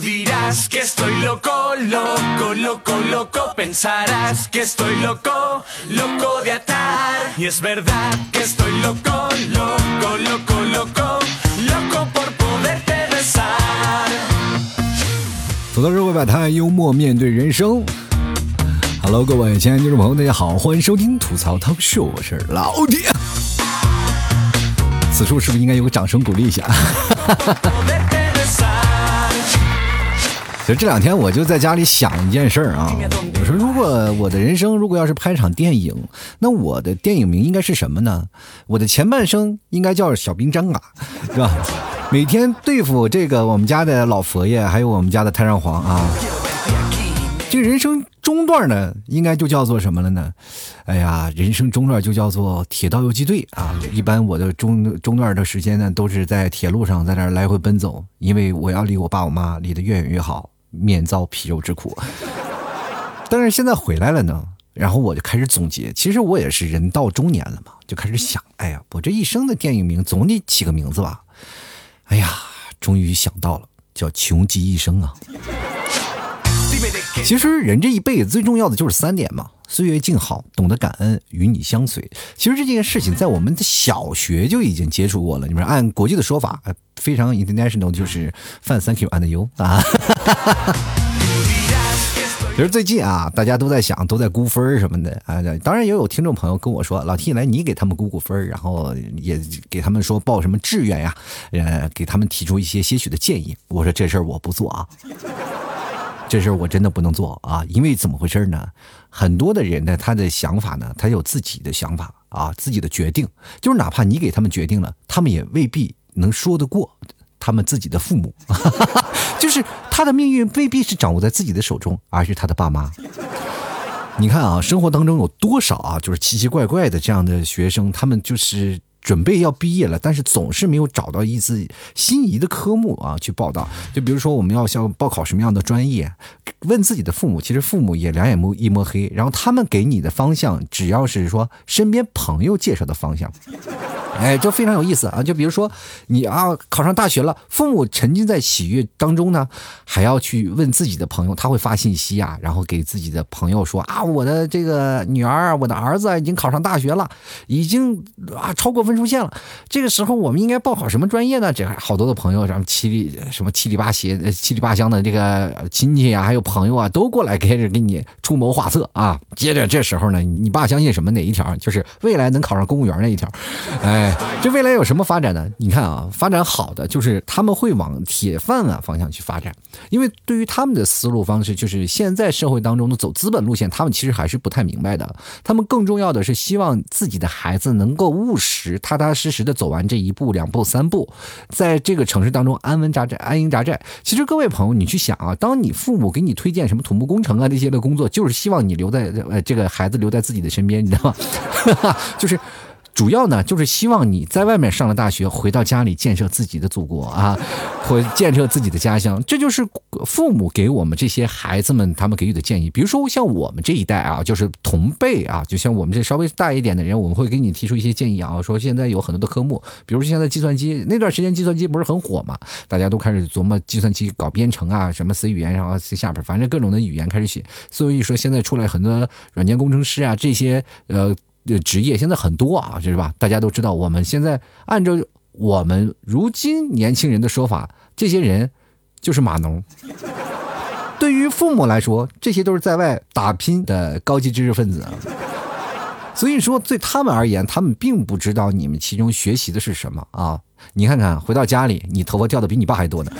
Dirás que estoy loco, loco, loco, loco. Pensarás que estoy loco, loco de atar. Y es verdad que estoy loco, loco, loco, loco, loco por poderte besar. 吐槽社会百态，幽默面对人生。Hello，各位亲爱的听众朋友，大家好，欢迎收听吐槽 talk show，我是老铁。此处是不是应该有个掌声鼓励一下？实这两天我就在家里想一件事儿啊，我说如果我的人生如果要是拍场电影，那我的电影名应该是什么呢？我的前半生应该叫小兵张嘎，是吧？每天对付这个我们家的老佛爷，还有我们家的太上皇啊。这个人生中段呢，应该就叫做什么了呢？哎呀，人生中段就叫做铁道游击队啊！一般我的中中段的时间呢，都是在铁路上，在那儿来回奔走，因为我要离我爸我妈离得越远越好，免遭皮肉之苦。但是现在回来了呢，然后我就开始总结，其实我也是人到中年了嘛，就开始想，哎呀，我这一生的电影名总得起个名字吧？哎呀，终于想到了，叫穷极一生啊！其实人这一辈子最重要的就是三点嘛：岁月静好，懂得感恩，与你相随。其实这件事情在我们的小学就已经接触过了。你们按国际的说法，非常 international，就是 “fan thank you and you” 啊。其实最近啊，大家都在想，都在估分儿什么的啊。当然也有听众朋友跟我说，老 T 来你给他们估估分儿，然后也给他们说报什么志愿呀，呃，给他们提出一些些许的建议。我说这事儿我不做啊。这事儿我真的不能做啊，因为怎么回事呢？很多的人呢，他的想法呢，他有自己的想法啊，自己的决定，就是哪怕你给他们决定了，他们也未必能说得过他们自己的父母，就是他的命运未必是掌握在自己的手中，而是他的爸妈。你看啊，生活当中有多少啊，就是奇奇怪怪的这样的学生，他们就是准备要毕业了，但是总是没有找到一次心仪的科目啊去报道。就比如说我们要想报考什么样的专业，问自己的父母，其实父母也两眼摸一摸黑，然后他们给你的方向，只要是说身边朋友介绍的方向。哎，这非常有意思啊！就比如说你啊，考上大学了，父母沉浸在喜悦当中呢，还要去问自己的朋友，他会发信息啊，然后给自己的朋友说啊，我的这个女儿，我的儿子啊已经考上大学了，已经啊超过分数出现了。这个时候我们应该报考什么专业呢？这好多的朋友，什么七里什么七里八斜、七里八乡的这个亲戚啊，还有朋友啊，都过来开始给你出谋划策啊。接着这时候呢，你爸相信什么哪一条？就是未来能考上公务员那一条。哎，这未来有什么发展呢？你看啊，发展好的就是他们会往铁饭碗方向去发展，因为对于他们的思路方式，就是现在社会当中的走资本路线，他们其实还是不太明白的。他们更重要的是希望自己的孩子能够务实、踏踏实实的走完这一步、两步、三步，在这个城市当中安稳扎寨、安营扎寨。其实各位朋友，你去想啊，当你父母给你推荐什么土木工程啊这些的工作，就是希望你留在呃这个孩子留在自己的身边，你知道吗？就是。主要呢，就是希望你在外面上了大学，回到家里建设自己的祖国啊，或建设自己的家乡。这就是父母给我们这些孩子们他们给予的建议。比如说像我们这一代啊，就是同辈啊，就像我们这稍微大一点的人，我们会给你提出一些建议啊，说现在有很多的科目，比如说现在计算机那段时间计算机不是很火嘛，大家都开始琢磨计算机搞编程啊，什么 C 语言，然后 C 下边，反正各种的语言开始写。所以说现在出来很多软件工程师啊，这些呃。这职业现在很多啊，是吧？大家都知道，我们现在按照我们如今年轻人的说法，这些人就是码农。对于父母来说，这些都是在外打拼的高级知识分子啊。所以说，对他们而言，他们并不知道你们其中学习的是什么啊。你看看，回到家里，你头发掉的比你爸还多呢。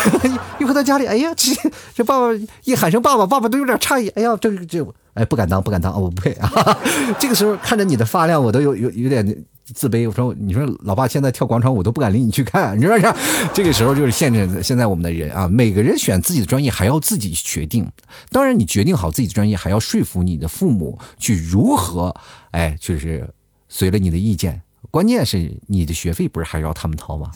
一回到家里，哎呀，这这爸爸一喊声爸爸，爸爸都有点诧异。哎呀，这个这，哎，不敢当，不敢当，我不配啊。这个时候看着你的发量，我都有有有点自卑。我说，你说老爸现在跳广场舞都不敢领你去看，你说是？这个时候就是现在现在我们的人啊，每个人选自己的专业还要自己去决定。当然，你决定好自己的专业，还要说服你的父母去如何，哎，就是随了你的意见。关键是你的学费不是还要他们掏吗？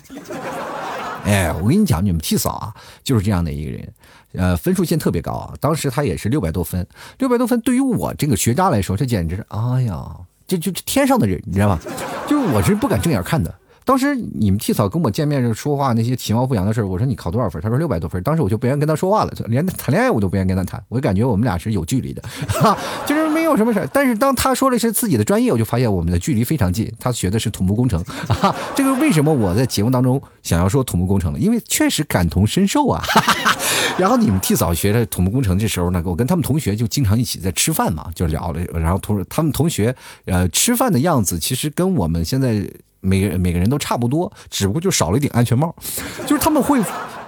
哎，我跟你讲，你们替嫂啊，就是这样的一个人，呃，分数线特别高啊。当时他也是六百多分，六百多分对于我这个学渣来说，这简直是，哎呀，这就天上的人，你知道吗？就是我是不敢正眼看的。当时你们替嫂跟我见面时说话那些其貌不扬的事儿，我说你考多少分？他说六百多分。当时我就不愿意跟他说话了，连谈恋爱我都不愿意跟他谈，我就感觉我们俩是有距离的，哈 就是有什么事儿。但是当他说的是自己的专业，我就发现我们的距离非常近。他学的是土木工程，啊这个为什么我在节目当中想要说土木工程呢？因为确实感同身受啊。然后你们替嫂学的土木工程，这时候呢，我跟他们同学就经常一起在吃饭嘛，就聊了。然后同他们同学呃吃饭的样子，其实跟我们现在每个每个人都差不多，只不过就少了一顶安全帽，就是他们会。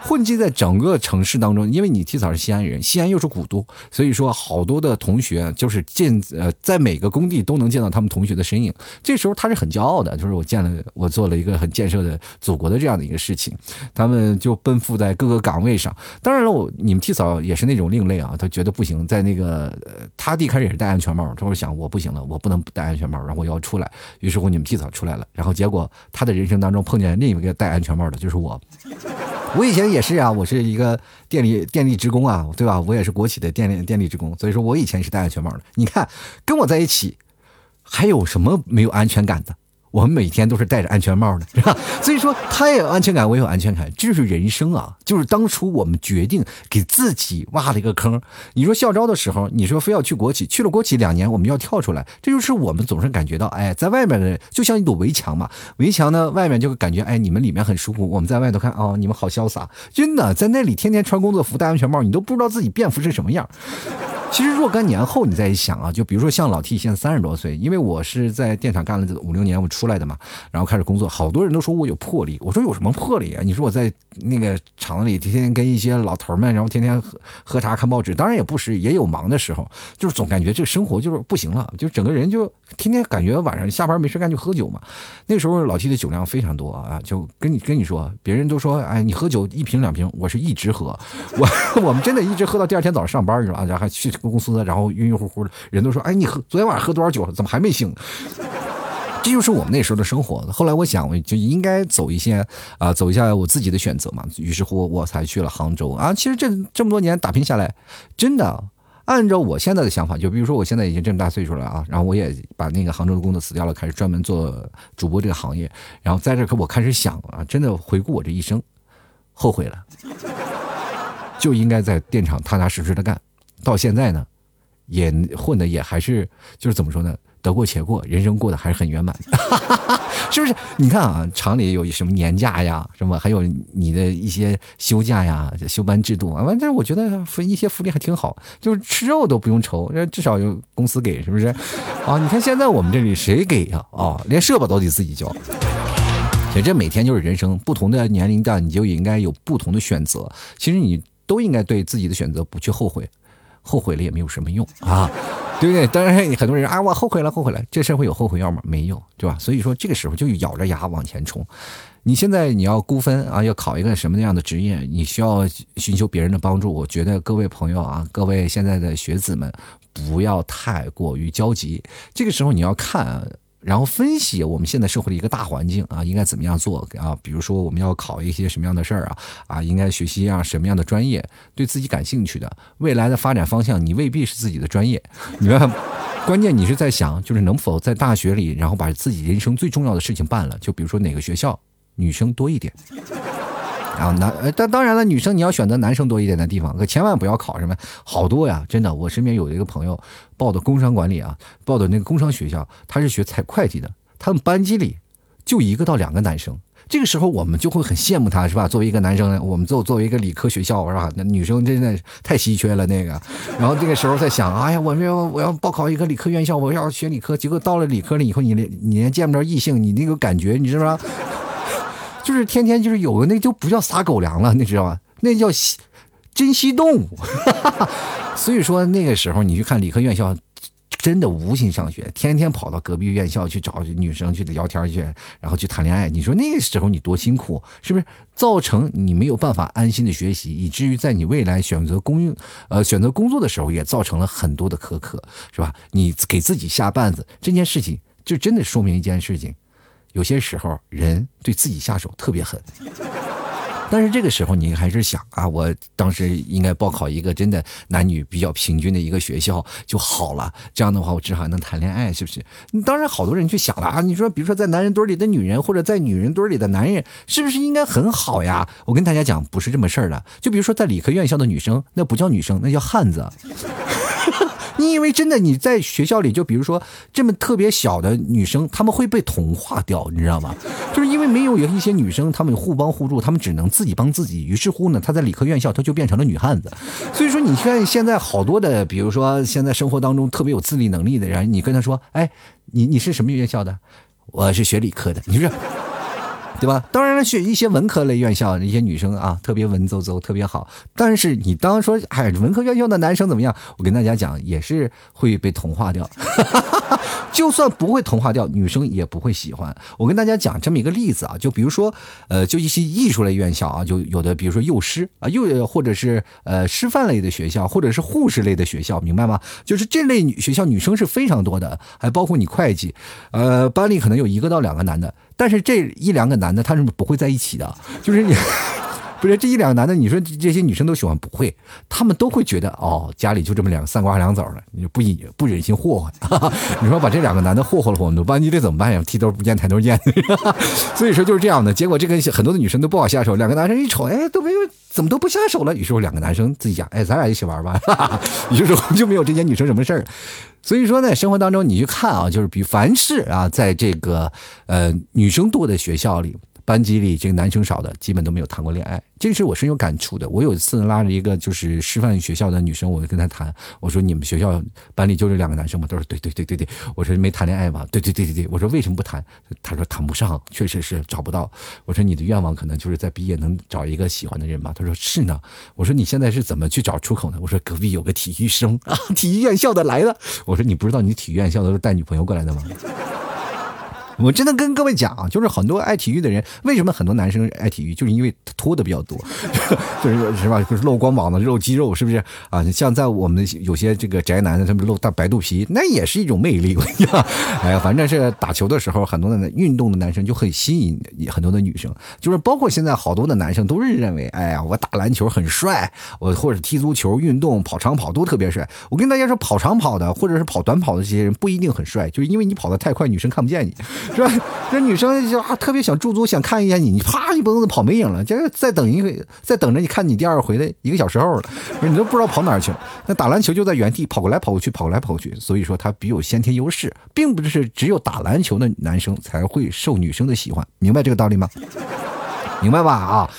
混迹在整个城市当中，因为你替嫂是西安人，西安又是古都，所以说好多的同学就是见呃，在每个工地都能见到他们同学的身影。这时候他是很骄傲的，就是我见了，我做了一个很建设的祖国的这样的一个事情。他们就奔赴在各个岗位上。当然了，我你们替嫂也是那种另类啊，他觉得不行，在那个他弟开始也是戴安全帽，他会想我不行了，我不能不戴安全帽，然后我要出来。于是乎你们替嫂出来了，然后结果他的人生当中碰见另一个戴安全帽的，就是我。我以前也是啊，我是一个电力电力职工啊，对吧？我也是国企的电力电力职工，所以说我以前是戴安全帽的。你看，跟我在一起，还有什么没有安全感的？我们每天都是戴着安全帽的，是吧？所以说他也有安全感，我也有安全感，这就是人生啊！就是当初我们决定给自己挖了一个坑。你说校招的时候，你说非要去国企，去了国企两年，我们要跳出来，这就是我们总是感觉到，哎，在外面的就像一堵围墙嘛，围墙呢外面就会感觉，哎，你们里面很舒服，我们在外头看，哦，你们好潇洒，真的在那里天天穿工作服、戴安全帽，你都不知道自己便服是什么样。其实若干年后你再一想啊，就比如说像老 T 现在三十多岁，因为我是在电厂干了五六年，我出出来的嘛，然后开始工作，好多人都说我有魄力，我说有什么魄力啊？你说我在那个厂子里天天跟一些老头们，然后天天喝喝茶看报纸，当然也不是，也有忙的时候，就是总感觉这生活就是不行了，就整个人就天天感觉晚上下班没事干就喝酒嘛。那时候老 T 的酒量非常多啊，就跟你跟你说，别人都说哎你喝酒一瓶两瓶，我是一直喝，我 我们真的一直喝到第二天早上上班，你知道吧？然后还去。公司，然后晕晕乎乎的，人都说：“哎，你喝昨天晚上喝多少酒了？怎么还没醒？”这就是我们那时候的生活。后来我想，我就应该走一些啊，走一下我自己的选择嘛。于是乎，我才去了杭州啊。其实这这么多年打拼下来，真的按照我现在的想法，就比如说我现在已经这么大岁数了啊，然后我也把那个杭州的工作辞掉了，开始专门做主播这个行业。然后在这可我开始想啊，真的回顾我这一生，后悔了，就应该在电厂踏踏实实的干。到现在呢，也混的也还是就是怎么说呢？得过且过，人生过得还是很圆满，是不是？你看啊，厂里有什么年假呀，什么还有你的一些休假呀、休班制度啊，反正我觉得一些福利还挺好，就是吃肉都不用愁，至少有公司给，是不是？啊，你看现在我们这里谁给呀？啊，连社保都得自己交。所以这每天就是人生不同的年龄段，你就应该有不同的选择。其实你都应该对自己的选择不去后悔。后悔了也没有什么用啊，对不对？当然，很多人啊，我后悔了，后悔了，这社会有后悔药吗？没有，对吧？所以说，这个时候就咬着牙往前冲。你现在你要估分啊，要考一个什么样的职业？你需要寻求别人的帮助。我觉得各位朋友啊，各位现在的学子们，不要太过于焦急。这个时候你要看。然后分析我们现在社会的一个大环境啊，应该怎么样做啊？比如说我们要考一些什么样的事儿啊？啊，应该学习啊什么样的专业？对自己感兴趣的未来的发展方向，你未必是自己的专业。你看，关键你是在想，就是能否在大学里，然后把自己人生最重要的事情办了？就比如说哪个学校女生多一点。然后男呃，但当然了，女生你要选择男生多一点的地方，可千万不要考什么好多呀！真的，我身边有一个朋友报的工商管理啊，报的那个工商学校，他是学财会计的，他们班级里就一个到两个男生。这个时候我们就会很羡慕他，是吧？作为一个男生，我们作作为一个理科学校，是吧？那女生真的太稀缺了，那个。然后这个时候在想，哎呀，我要我要报考一个理科院校，我要学理科，结果到了理科了以后，你连你连见不着异性，你那个感觉，你知道吗？就是天天就是有个那就不叫撒狗粮了，你知道吗？那叫珍稀动物。所以说那个时候你去看理科院校，真的无心上学，天天跑到隔壁院校去找女生去聊天去，然后去谈恋爱。你说那个时候你多辛苦，是不是？造成你没有办法安心的学习，以至于在你未来选择工呃选择工作的时候，也造成了很多的苛刻，是吧？你给自己下绊子这件事情，就真的说明一件事情。有些时候，人对自己下手特别狠。但是这个时候你还是想啊，我当时应该报考一个真的男女比较平均的一个学校就好了。这样的话，我至少还能谈恋爱，是不是？当然，好多人就想了啊，你说，比如说在男人堆里的女人，或者在女人堆里的男人，是不是应该很好呀？我跟大家讲，不是这么事儿的。就比如说在理科院校的女生，那不叫女生，那叫汉子。你以为真的你在学校里，就比如说这么特别小的女生，她们会被同化掉，你知道吗？就是因为没有有一些女生，她们互帮互助，她们只能自己帮自己。于是乎呢，她在理科院校，她就变成了女汉子。所以说，你看现在好多的，比如说现在生活当中特别有自理能力的人，你跟他说，哎，你你是什么院校的？我是学理科的。你说。对吧？当然了，学一些文科类院校，一些女生啊，特别文绉绉，特别好。但是你当说，哎，文科院校的男生怎么样？我跟大家讲，也是会被同化掉。就算不会同化掉，女生也不会喜欢。我跟大家讲这么一个例子啊，就比如说，呃，就一些艺术类院校啊，就有的，比如说幼师啊，幼或者是呃师范类的学校，或者是护士类的学校，明白吗？就是这类女学校，女生是非常多的，还包括你会计，呃，班里可能有一个到两个男的。但是这一两个男那他是不会在一起的，就是你，不是这一两个男的，你说这些女生都喜欢不会，他们都会觉得哦，家里就这么两个三瓜两枣的，你就不忍不忍心霍霍，你说把这两个男的霍霍了霍霍，班级得怎么办呀？剃头不见抬头见，所以说就是这样的结果，这个很多的女生都不好下手，两个男生一瞅，哎，都没有，怎么都不下手了？于是乎两个男生自己讲，哎，咱俩一起玩吧，于是乎就没有这些女生什么事儿。所以说呢，生活当中你去看啊，就是比凡是啊，在这个呃女生多的学校里。班级里这个男生少的，基本都没有谈过恋爱，这是我深有感触的。我有一次拉着一个就是师范学校的女生，我跟她谈，我说你们学校班里就这两个男生吗？她说对对对对对，我说没谈恋爱吧？对对对对对，我说为什么不谈？她说谈不上，确实是找不到。我说你的愿望可能就是在毕业能找一个喜欢的人吧？她说是呢。我说你现在是怎么去找出口呢？我说隔壁有个体育生啊，体育院校的来的。我说你不知道你体育院校都是带女朋友过来的吗？我真的跟各位讲，就是很多爱体育的人，为什么很多男生爱体育，就是因为他脱的比较多，就是是吧？就是露光膀子、露肌肉，是不是啊？像在我们有些这个宅男的，他们露大白肚皮，那也是一种魅力。我跟你讲，哎呀，反正是打球的时候，很多的运动的男生就很吸引很多的女生，就是包括现在好多的男生都是认为，哎呀，我打篮球很帅，我或者踢足球、运动、跑长跑都特别帅。我跟大家说，跑长跑的或者是跑短跑的这些人不一定很帅，就是因为你跑得太快，女生看不见你。是吧？这女生就啊，特别想驻足，想看一眼你，你啪一蹦子跑没影了。这再等一个，再等着你看你第二回的一个小时后了，你都不知道跑哪去了。那打篮球就在原地跑过来跑过去，跑过来跑过去，所以说他比有先天优势，并不是只有打篮球的男生才会受女生的喜欢，明白这个道理吗？明白吧？啊，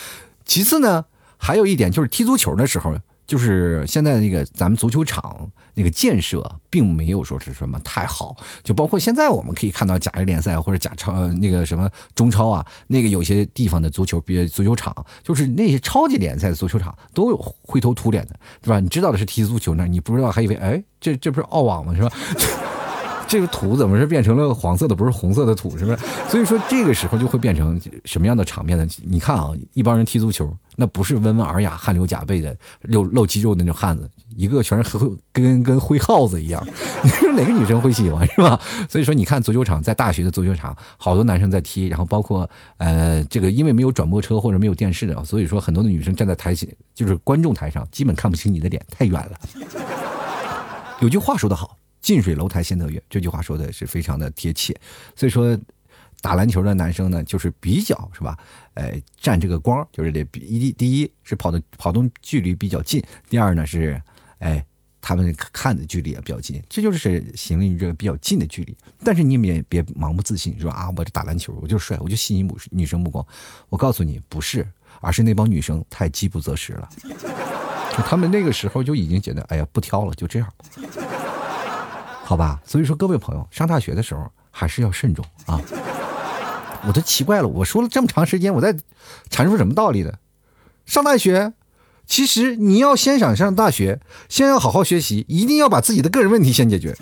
其次呢，还有一点就是踢足球的时候。就是现在那个咱们足球场那个建设，并没有说是什么太好，就包括现在我们可以看到甲 A 联赛或者甲超那个什么中超啊，那个有些地方的足球别足球场，就是那些超级联赛的足球场都有灰头土脸的，对吧？你知道的是踢足球呢，你不知道还以为哎，这这不是澳网吗？是吧？这个土怎么是变成了黄色的，不是红色的土，是不是？所以说这个时候就会变成什么样的场面呢？你看啊，一帮人踢足球，那不是温文尔雅、汗流浃背的露露肌肉的那种汉子，一个全是跟跟灰耗子一样，你说哪个女生会喜欢是吧？所以说你看足球场，在大学的足球场，好多男生在踢，然后包括呃这个因为没有转播车或者没有电视的，所以说很多的女生站在台前，就是观众台上，基本看不清你的脸，太远了。有句话说得好。近水楼台先得月，这句话说的是非常的贴切。所以说，打篮球的男生呢，就是比较是吧？呃，占这个光，就是得一第一是跑的跑动距离比较近，第二呢是，哎，他们看的距离也比较近，这就是形容这个比较近的距离。但是你们也别盲目自信，说啊，我这打篮球我就帅，我就吸引女女生目光。我告诉你，不是，而是那帮女生太饥不择食了，他们那个时候就已经觉得，哎呀，不挑了，就这样。好吧，所以说各位朋友，上大学的时候还是要慎重啊！我都奇怪了，我说了这么长时间，我在阐述什么道理呢？上大学，其实你要先想上大学，先要好好学习，一定要把自己的个人问题先解决。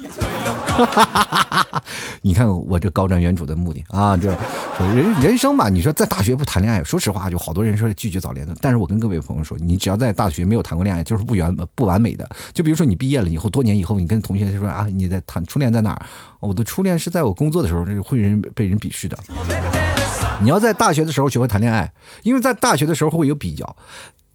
你看我这高瞻远瞩的目的啊，这人人生嘛，你说在大学不谈恋爱，说实话，就好多人说拒绝早恋的。但是我跟各位朋友说，你只要在大学没有谈过恋爱，就是不完不完美的。就比如说你毕业了以后，多年以后，你跟同学说啊，你在谈初恋在哪儿？我的初恋是在我工作的时候，这会人被人鄙视的。你要在大学的时候学会谈恋爱，因为在大学的时候会有比较。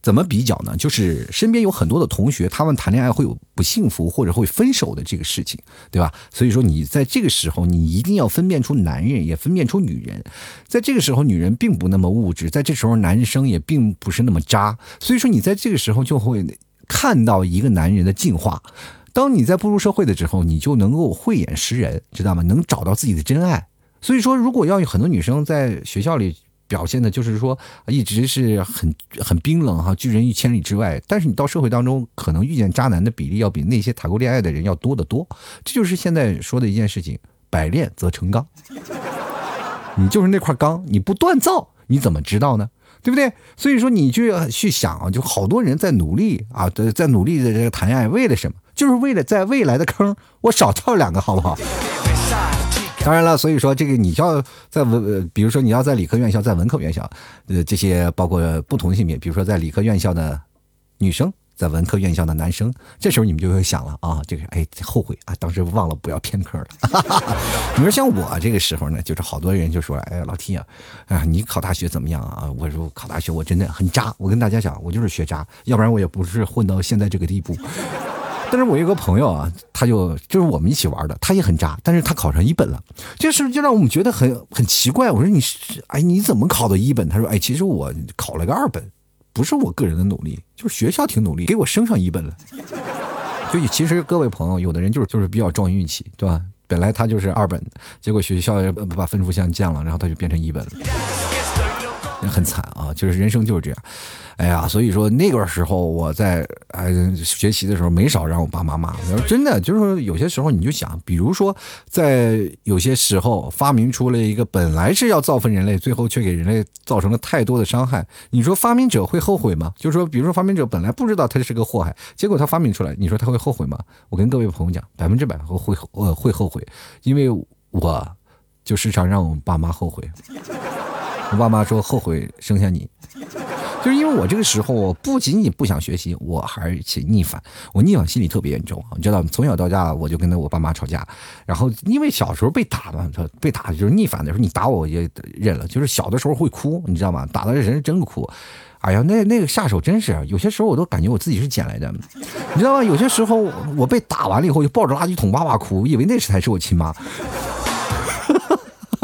怎么比较呢？就是身边有很多的同学，他们谈恋爱会有不幸福或者会分手的这个事情，对吧？所以说你在这个时候，你一定要分辨出男人，也分辨出女人。在这个时候，女人并不那么物质，在这时候，男生也并不是那么渣。所以说，你在这个时候就会看到一个男人的进化。当你在步入社会的时候，你就能够慧眼识人，知道吗？能找到自己的真爱。所以说，如果要有很多女生在学校里。表现的就是说，一直是很很冰冷哈，拒人于千里之外。但是你到社会当中，可能遇见渣男的比例要比那些谈过恋爱的人要多得多。这就是现在说的一件事情：百炼则成钢。你就是那块钢，你不锻造，你怎么知道呢？对不对？所以说，你就要去想啊，就好多人在努力啊，在努力的这个谈恋爱，为了什么？就是为了在未来的坑，我少跳两个，好不好？当然了，所以说这个你要在文，比如说你要在理科院校，在文科院校，呃，这些包括不同性别，比如说在理科院校的女生，在文科院校的男生，这时候你们就会想了啊，这个哎后悔啊，当时忘了不要偏科了。你说像我这个时候呢，就是好多人就说，哎，老 T 啊，啊，你考大学怎么样啊？我说考大学我真的很渣，我跟大家讲，我就是学渣，要不然我也不是混到现在这个地步。但是我有个朋友啊，他就就是我们一起玩的，他也很渣，但是他考上一本了，这事就让我们觉得很很奇怪。我说你是哎你怎么考的一本？他说哎其实我考了个二本，不是我个人的努力，就是学校挺努力给我升上一本了。就其实各位朋友，有的人就是就是比较撞运气，对吧？本来他就是二本，结果学校把分数线降了，然后他就变成一本了，很惨啊！就是人生就是这样。哎呀，所以说那个时候我在哎学习的时候没少让我爸妈骂。我说真的，就是说有些时候你就想，比如说在有些时候发明出了一个本来是要造福人类，最后却给人类造成了太多的伤害，你说发明者会后悔吗？就是说，比如说发明者本来不知道它是个祸害，结果他发明出来，你说他会后悔吗？我跟各位朋友讲，百分之百会会呃会后悔，因为我就时常让我爸妈后悔。我爸妈说后悔生下你。就是因为我这个时候，我不仅仅不想学习，我还且逆反，我逆反心理特别严重。你知道，从小到大我就跟着我爸妈吵架，然后因为小时候被打嘛，被打就是逆反的时候，你打我我也忍了。就是小的时候会哭，你知道吗？打的人真哭。哎呀，那那个下手真是，有些时候我都感觉我自己是捡来的，你知道吗？有些时候我被打完了以后，就抱着垃圾桶哇哇哭，以为那是才是我亲妈。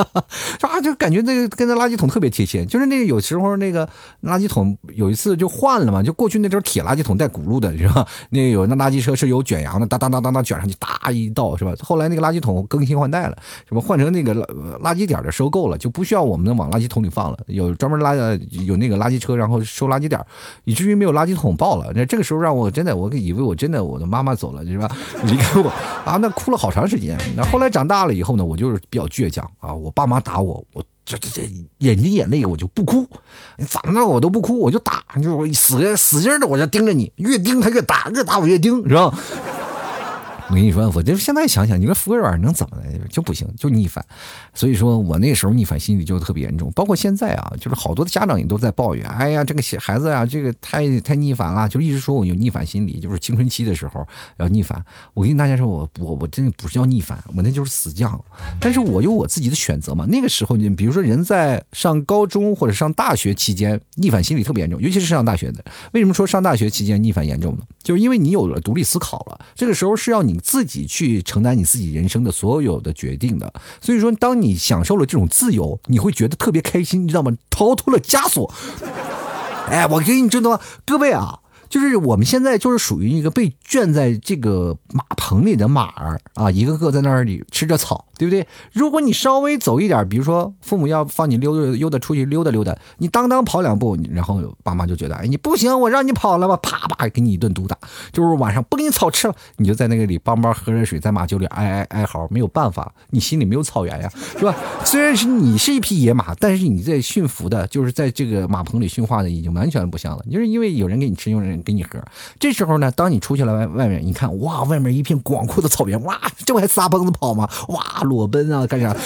啊，就感觉那个跟那垃圾桶特别贴切，就是那个有时候那个垃圾桶有一次就换了嘛，就过去那阵铁垃圾桶带轱辘的是吧？那有那垃圾车是有卷扬的，哒哒哒哒哒卷上去，哒一倒是吧？后来那个垃圾桶更新换代了，什么换成那个垃垃圾点的收购了，就不需要我们往垃圾桶里放了，有专门垃有那个垃圾车，然后收垃圾点，以至于没有垃圾桶爆了。那这个时候让我真的，我以为我真的我的妈妈走了是吧？离开我啊，那哭了好长时间。那后来长大了以后呢，我就是比较倔强啊，我。爸妈打我，我这这这眼睛眼泪我就不哭，你咋弄我都不哭，我就打，就我死死劲的我就盯着你，越盯他越打，越打我越盯，是吧？我跟你说，我就是现在想想，你说服个软能怎么的？就不行，就逆反。所以说我那时候逆反心理就特别严重。包括现在啊，就是好多的家长也都在抱怨，哎呀，这个孩子啊，这个太太逆反了，就一直说我有逆反心理，就是青春期的时候要逆反。我跟大家说，我我我真的不是叫逆反，我那就是死犟。但是我有我自己的选择嘛。那个时候，你比如说人在上高中或者上大学期间，逆反心理特别严重，尤其是上大学的。为什么说上大学期间逆反严重呢？就是因为你有了独立思考了，这个时候是要你。自己去承担你自己人生的所有的决定的，所以说，当你享受了这种自由，你会觉得特别开心，你知道吗？逃脱了枷锁。哎，我给你这段？各位啊。就是我们现在就是属于一个被圈在这个马棚里的马儿啊，一个个在那里吃着草，对不对？如果你稍微走一点，比如说父母要放你溜达溜达出去溜达溜达，你当当跑两步，然后爸妈就觉得，哎，你不行，我让你跑了吧，啪啪给你一顿毒打。就是晚上不给你草吃了，你就在那个里帮帮喝热水，在马厩里哀哀哀嚎，没有办法，你心里没有草原呀，是吧？虽然是你是一匹野马，但是你在驯服的，就是在这个马棚里驯化的，已经完全不像了。就是因为有人给你吃，有人。给你喝，这时候呢，当你出去了外外面，你看哇，外面一片广阔的草原，哇，这不还撒蹦子跑吗？哇，裸奔啊，干啥？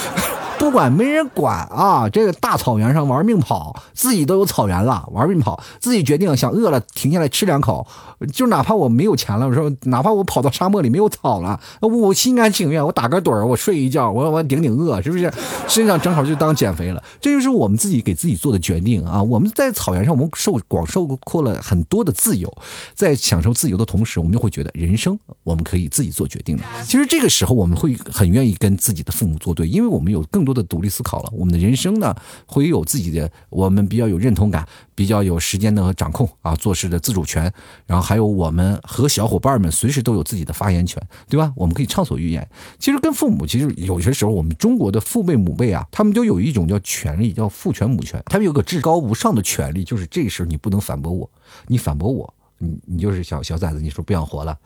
不管，没人管啊！这个大草原上玩命跑，自己都有草原了，玩命跑，自己决定想饿了停下来吃两口，就哪怕我没有钱了，我说哪怕我跑到沙漠里没有草了，我心甘情愿，我打个盹儿，我睡一觉，我我顶顶饿，是不是？身上正好就当减肥了，这就是我们自己给自己做的决定啊！我们在草原上，我们受广受过了很多的自由，在享受自由的同时，我们就会觉得人生我们可以自己做决定。其实这个时候，我们会很愿意跟自己的父母作对，因为我们有更多的独立思考了。我们的人生呢，会有自己的，我们比较有认同感，比较有时间的掌控啊，做事的自主权。然后还有我们和小伙伴们随时都有自己的发言权，对吧？我们可以畅所欲言。其实跟父母，其实有些时候，我们中国的父辈母辈啊，他们就有一种叫权利，叫父权母权。他们有个至高无上的权利，就是这时候你不能反驳我，你反驳我，你你就是小小崽子，你说不想活了。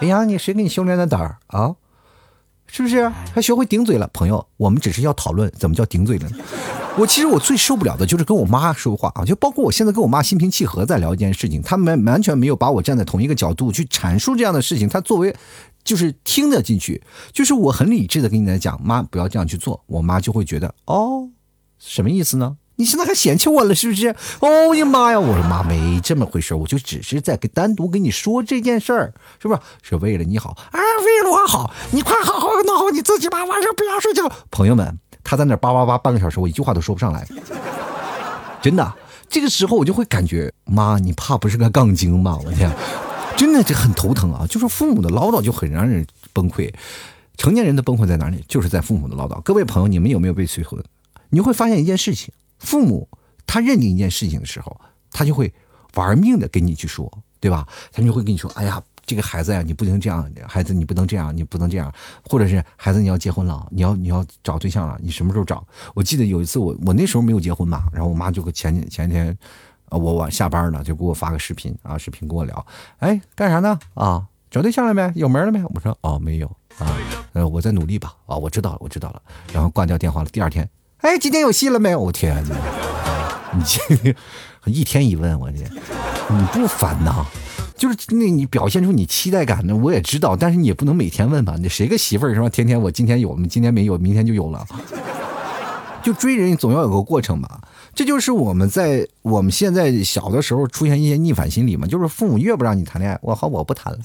哎呀，你谁给你修炼的胆儿啊？是不是？还学会顶嘴了？朋友，我们只是要讨论怎么叫顶嘴了。我其实我最受不了的就是跟我妈说话啊，就包括我现在跟我妈心平气和在聊一件事情，她们完全没有把我站在同一个角度去阐述这样的事情，她作为就是听得进去，就是我很理智的跟你来讲，妈不要这样去做，我妈就会觉得哦，什么意思呢？你现在还嫌弃我了是不是？哦呀妈呀！我说妈没这么回事，我就只是在给单独跟你说这件事儿，是不是？是为了你好啊，为了我好，你快好好弄好你自己吧，晚上不要睡觉。朋友们，他在那叭叭叭半个小时，我一句话都说不上来，真的。这个时候我就会感觉，妈，你怕不是个杠精吧？我天，真的这很头疼啊！就是父母的唠叨就很让人崩溃。成年人的崩溃在哪里？就是在父母的唠叨。各位朋友，你们有没有被催婚？你会发现一件事情。父母他认定一件事情的时候，他就会玩命的跟你去说，对吧？他就会跟你说：“哎呀，这个孩子呀，你不能这样，孩子你不能这样，你不能这样，或者是孩子你要结婚了，你要你要找对象了，你什么时候找？”我记得有一次我我那时候没有结婚嘛，然后我妈就前前天，我我下班了就给我发个视频啊，视频跟我聊，哎，干啥呢？啊，找对象了没？有门了没？我说哦，没有啊，呃，我在努力吧。啊，我知道了，我知道了。然后挂掉电话了。第二天。哎，今天有戏了没有？我天哪！你这一天一问，我这你不烦呐？就是那你表现出你期待感呢，我也知道，但是你也不能每天问吧？你谁个媳妇儿是吧？天天我今天有，今天没有，明天就有了。就追人总要有个过程吧。这就是我们在我们现在小的时候出现一些逆反心理嘛，就是父母越不让你谈恋爱，我好我不谈了。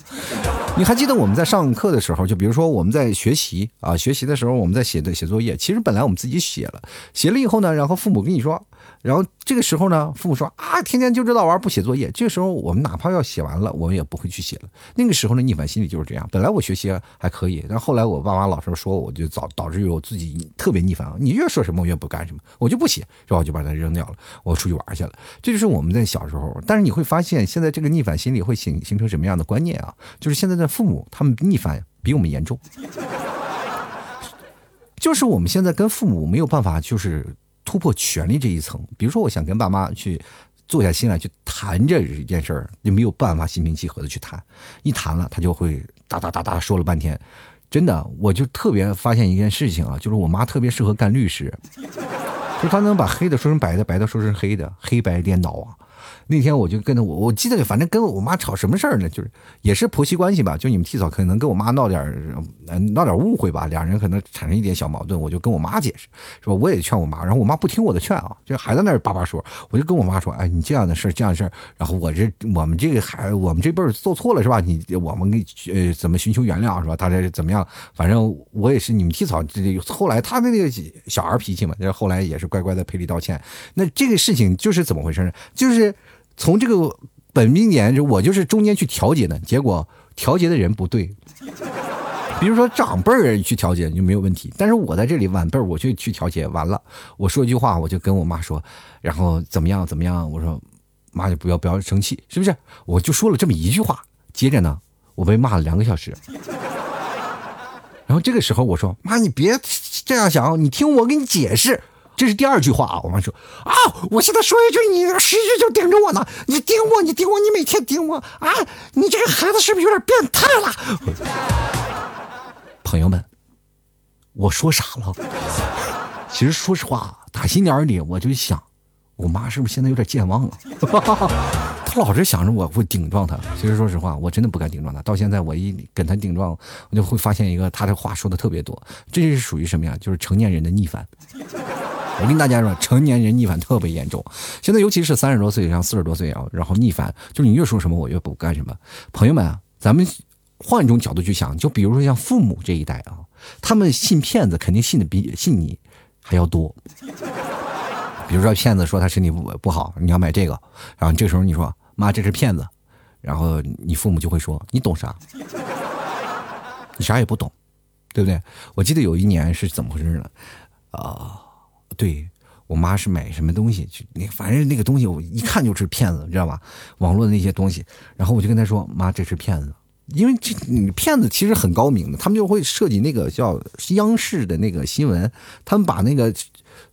你还记得我们在上课的时候，就比如说我们在学习啊，学习的时候我们在写的写作业，其实本来我们自己写了，写了以后呢，然后父母跟你说。然后这个时候呢，父母说啊，天天就知道玩不写作业。这个时候我们哪怕要写完了，我们也不会去写了。那个时候呢，逆反心理就是这样。本来我学习还可以，但后来我爸妈老是说我，就导导致于我自己特别逆反。你越说什么，我越不干什么，我就不写，是吧？我就把它扔掉了，我出去玩去了。这就是我们在小时候。但是你会发现，现在这个逆反心理会形形成什么样的观念啊？就是现在的父母他们逆反比我们严重，就是我们现在跟父母没有办法，就是。突破权力这一层，比如说，我想跟爸妈去坐下心来去谈这一件事儿，就没有办法心平气和的去谈。一谈了，他就会哒哒哒哒说了半天。真的，我就特别发现一件事情啊，就是我妈特别适合干律师，就他能把黑的说成白的，白的说成黑的，黑白颠倒啊。那天我就跟着我，我记得反正跟我妈吵什么事儿呢？就是也是婆媳关系吧，就你们替嫂可能跟我妈闹点闹点误会吧，两人可能产生一点小矛盾，我就跟我妈解释，是吧？我也劝我妈，然后我妈不听我的劝啊，就还在那儿叭叭说。我就跟我妈说，哎，你这样的事儿，这样的事儿，然后我这我们这个孩，我们这辈儿做错了是吧？你我们给呃怎么寻求原谅是吧？大家怎么样？反正我也是你们替嫂，这后来他的那个小孩脾气嘛，这后来也是乖乖的赔礼道歉。那这个事情就是怎么回事呢？就是。从这个本命年，我就是中间去调节的，结果调节的人不对。比如说长辈儿去调节就没有问题，但是我在这里晚辈儿我就去调节，完了我说一句话，我就跟我妈说，然后怎么样怎么样，我说妈就不要不要生气，是不是？我就说了这么一句话，接着呢，我被骂了两个小时。然后这个时候我说妈，你别这样想，你听我给你解释。这是第二句话啊！我妈说啊，我现在说一句，你十句就盯着我呢。你盯我，你盯我，你每天盯我啊！你这个孩子是不是有点变态了？朋友们，我说啥了。其实说实话，打心眼里我就想，我妈是不是现在有点健忘了？他老是想着我会顶撞他。其实说实话，我真的不敢顶撞他。到现在，我一跟他顶撞，我就会发现一个他的话说的特别多。这是属于什么呀？就是成年人的逆反。我跟大家说，成年人逆反特别严重。现在尤其是三十多岁，以上四十多岁啊，然后逆反，就是你越说什么，我越不干什么。朋友们啊，咱们换一种角度去想，就比如说像父母这一代啊，他们信骗子肯定信的比信你还要多。比如说骗子说他身体不不好，你要买这个，然后这时候你说妈这是骗子，然后你父母就会说你懂啥？你啥也不懂，对不对？我记得有一年是怎么回事呢？啊。对我妈是买什么东西，就那反正那个东西我一看就是骗子，你知道吧？网络的那些东西，然后我就跟她说：“妈，这是骗子。”因为这你骗子其实很高明的，他们就会设计那个叫央视的那个新闻，他们把那个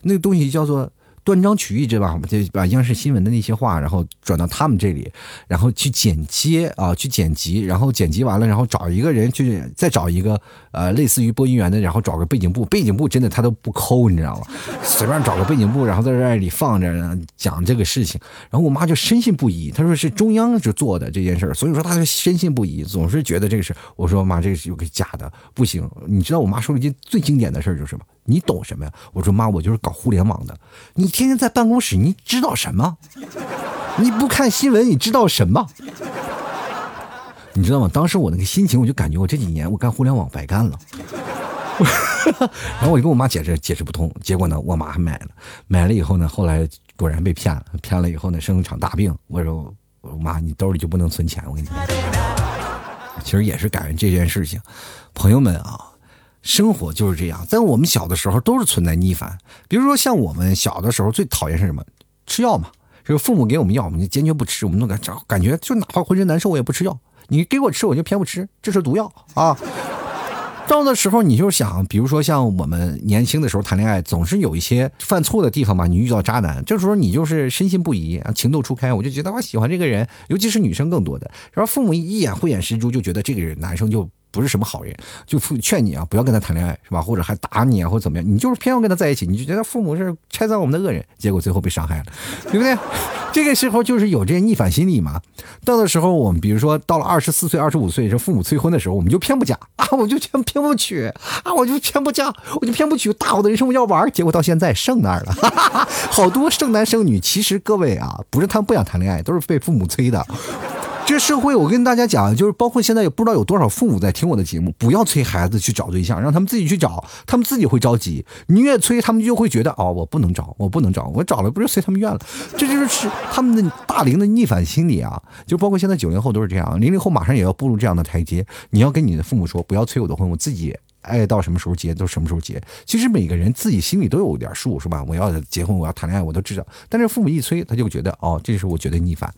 那个东西叫做。断章取义，知道吧？就把央视新闻的那些话，然后转到他们这里，然后去剪接啊，去剪辑，然后剪辑完了，然后找一个人去，再找一个呃，类似于播音员的，然后找个背景布，背景布真的他都不抠，你知道吗？随便找个背景布，然后在这里放着讲这个事情，然后我妈就深信不疑，她说是中央就做的这件事所以说她就深信不疑，总是觉得这个事。我说妈，这个是有个假的，不行。你知道我妈说了一件最经典的事就是什么？你懂什么呀？我说妈，我就是搞互联网的。你天天在办公室，你知道什么？你不看新闻，你知道什么？你知道吗？当时我那个心情，我就感觉我这几年我干互联网白干了。然后我就跟我妈解释，解释不通。结果呢，我妈还买了，买了以后呢，后来果然被骗了。骗了以后呢，生了场大病。我说，我妈，你兜里就不能存钱？我跟你讲，其实也是感恩这件事情。朋友们啊。生活就是这样，在我们小的时候都是存在逆反。比如说，像我们小的时候最讨厌是什么？吃药嘛，就是父母给我们药，我们就坚决不吃，我们都感感觉就哪怕浑身难受，我也不吃药。你给我吃，我就偏不吃，这是毒药啊！到的时候你就想，比如说像我们年轻的时候谈恋爱，总是有一些犯错的地方嘛。你遇到渣男，这时候你就是深信不疑，情窦初开，我就觉得我喜欢这个人，尤其是女生更多的。然后父母一眼慧眼识珠，就觉得这个人男生就。不是什么好人，就劝你啊，不要跟他谈恋爱，是吧？或者还打你啊，或者怎么样？你就是偏要跟他在一起，你就觉得父母是拆散我们的恶人，结果最后被伤害了，对不对？这个时候就是有这些逆反心理嘛。到的时候，我们比如说到了二十四岁、二十五岁，是父母催婚的时候，我们就偏不嫁啊，我就偏偏不娶啊，我就偏不嫁，我就偏不娶，大好的人生我要玩。结果到现在剩那儿了，好多剩男剩女，其实各位啊，不是他们不想谈恋爱，都是被父母催的。这社会，我跟大家讲，就是包括现在也不知道有多少父母在听我的节目，不要催孩子去找对象，让他们自己去找，他们自己会着急。你越催，他们就会觉得哦，我不能找，我不能找，我找了不是随他们愿了。这就是他们的大龄的逆反心理啊！就包括现在九零后都是这样，零零后马上也要步入这样的台阶。你要跟你的父母说，不要催我的婚，我自己爱到什么时候结都什么时候结。其实每个人自己心里都有点数，是吧？我要结婚，我要谈恋爱，我都知道。但是父母一催，他就觉得哦，这是我觉得逆反。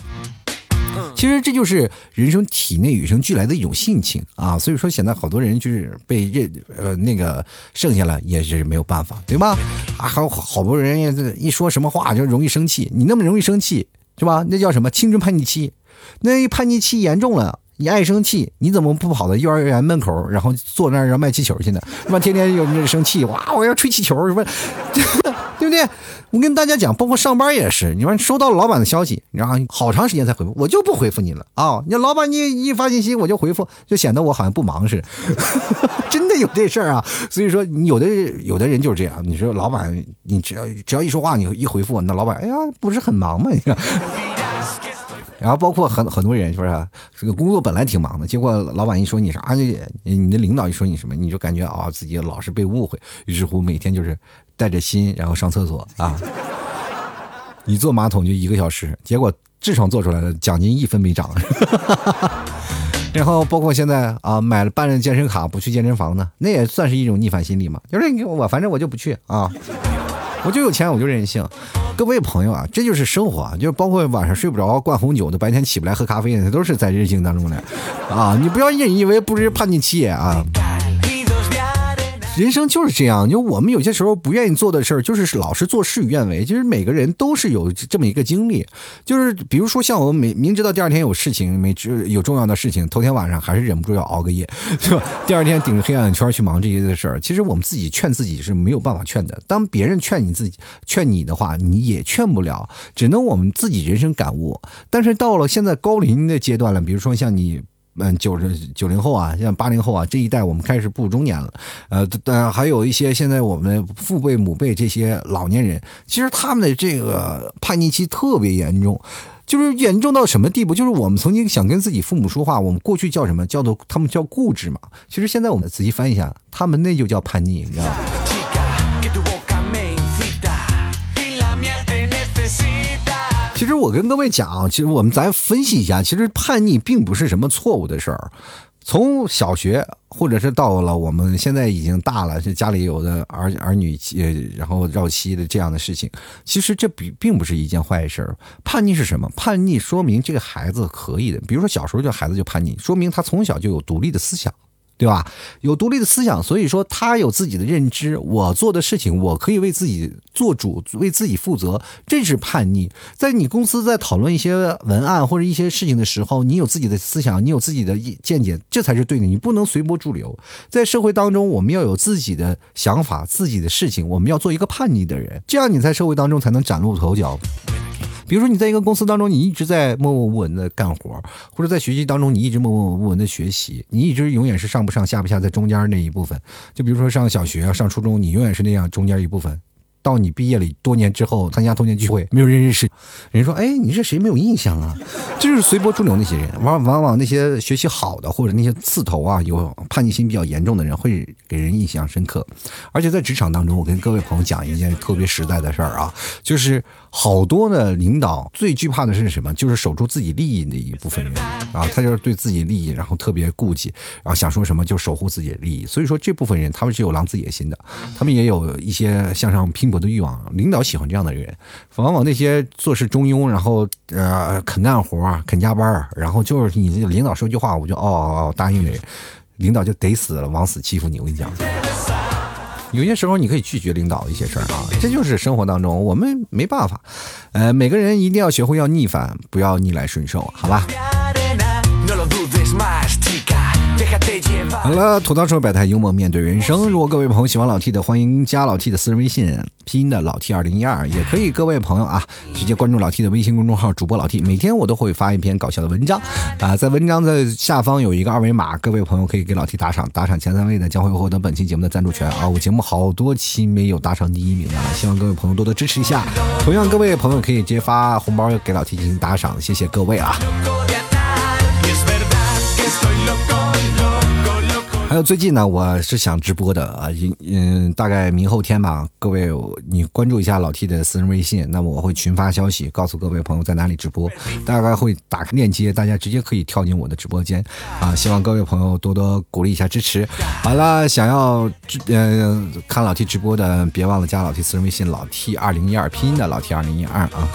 其实这就是人生体内与生俱来的一种性情啊，所以说现在好多人就是被认呃那个剩下了也是没有办法，对吧？啊，还有好多人一说什么话就容易生气，你那么容易生气是吧？那叫什么青春叛逆期？那一叛逆期严重了，你爱生气，你怎么不跑到幼儿园门口，然后坐那儿要卖气球去呢？是吧？天天有那生气，哇，我要吹气球，什么？对不对？我跟大家讲，包括上班也是，你说收到老板的消息，然后好长时间才回复，我就不回复你了啊！你老板你一发信息我就回复，就显得我好像不忙似的，真的有这事儿啊！所以说，有的有的人就是这样，你说老板，你只要只要一说话，你一回复，那老板，哎呀，不是很忙吗？你看然后包括很很多人，是不是这个工作本来挺忙的，结果老板一说你啥，你的领导一说你什么，你就感觉啊自己老是被误会，于是乎每天就是带着心，然后上厕所啊，一坐马桶就一个小时，结果痔疮做出来了，奖金一分没涨。然后包括现在啊，买了办了健身卡不去健身房呢，那也算是一种逆反心理嘛，就是我反正我就不去啊，我就有钱我就任性。各位朋友啊，这就是生活，就包括晚上睡不着灌红酒的，白天起不来喝咖啡的，都是在任性当中的啊！你不要以为不知叛逆期啊！人生就是这样，就我们有些时候不愿意做的事儿，就是老是做事与愿违。其实每个人都是有这么一个经历，就是比如说像我们明明知道第二天有事情，没有重要的事情，头天晚上还是忍不住要熬个夜，是吧？第二天顶着黑眼圈去忙这些的事儿。其实我们自己劝自己是没有办法劝的，当别人劝你自己劝你的话，你也劝不了，只能我们自己人生感悟。但是到了现在高龄的阶段了，比如说像你。嗯，九十九零后啊，像八零后啊这一代，我们开始步入中年了。呃，当然还有一些现在我们父辈、母辈这些老年人，其实他们的这个叛逆期特别严重，就是严重到什么地步？就是我们曾经想跟自己父母说话，我们过去叫什么？叫做他们叫固执嘛。其实现在我们仔细翻一下，他们那就叫叛逆，你知道吗？其实我跟各位讲，其实我们咱分析一下，其实叛逆并不是什么错误的事儿。从小学，或者是到了我们现在已经大了，这家里有的儿儿女，呃，然后绕膝的这样的事情，其实这比并不是一件坏事。叛逆是什么？叛逆说明这个孩子可以的。比如说小时候就孩子就叛逆，说明他从小就有独立的思想。对吧？有独立的思想，所以说他有自己的认知。我做的事情，我可以为自己做主，为自己负责，这是叛逆。在你公司在讨论一些文案或者一些事情的时候，你有自己的思想，你有自己的见解，这才是对的。你不能随波逐流。在社会当中，我们要有自己的想法，自己的事情，我们要做一个叛逆的人，这样你在社会当中才能崭露头角。比如说，你在一个公司当中，你一直在默默无闻的干活，或者在学习当中，你一直默默无闻的学习，你一直永远是上不上下不下，在中间那一部分。就比如说上小学啊，上初中，你永远是那样中间一部分。到你毕业了多年之后，参加童年聚会，没有人认识，人说：“哎，你是谁？没有印象啊。”就是随波逐流那些人，往往往那些学习好的或者那些刺头啊，有叛逆心比较严重的人，会给人印象深刻。而且在职场当中，我跟各位朋友讲一件特别实在的事儿啊，就是好多的领导最惧怕的是什么？就是守住自己利益的一部分人啊，他就是对自己利益，然后特别顾忌，然后想说什么就守护自己的利益。所以说这部分人，他们是有狼子野心的，他们也有一些向上拼搏。我的欲望，领导喜欢这样的人。往往那些做事中庸，然后呃肯干活、肯加班，然后就是你领导说句话，我就哦哦答应的人，领导就得死了，往死欺负你。我跟你讲，有些时候你可以拒绝领导一些事儿啊，这就是生活当中我们没办法。呃，每个人一定要学会要逆反，不要逆来顺受，好吧？好了，吐槽说百态，幽默面对人生。如果各位朋友喜欢老 T 的，欢迎加老 T 的私人微信，拼音的老 T 二零一二，也可以各位朋友啊，直接关注老 T 的微信公众号，主播老 T，每天我都会发一篇搞笑的文章啊，在文章的下方有一个二维码，各位朋友可以给老 T 打赏，打赏前三位的将会获得本期节目的赞助权啊。我节目好多期没有打赏第一名的了，希望各位朋友多多支持一下。同样，各位朋友可以直接发红包给老 T 进行打赏，谢谢各位啊。还有最近呢，我是想直播的啊，嗯，大概明后天吧。各位，你关注一下老 T 的私人微信，那么我会群发消息，告诉各位朋友在哪里直播，大概会打开链接，大家直接可以跳进我的直播间啊。希望各位朋友多多鼓励一下支持。好了，想要嗯看老 T 直播的，别忘了加老 T 私人微信老 T 二零一二拼音的老 T 二零一二啊。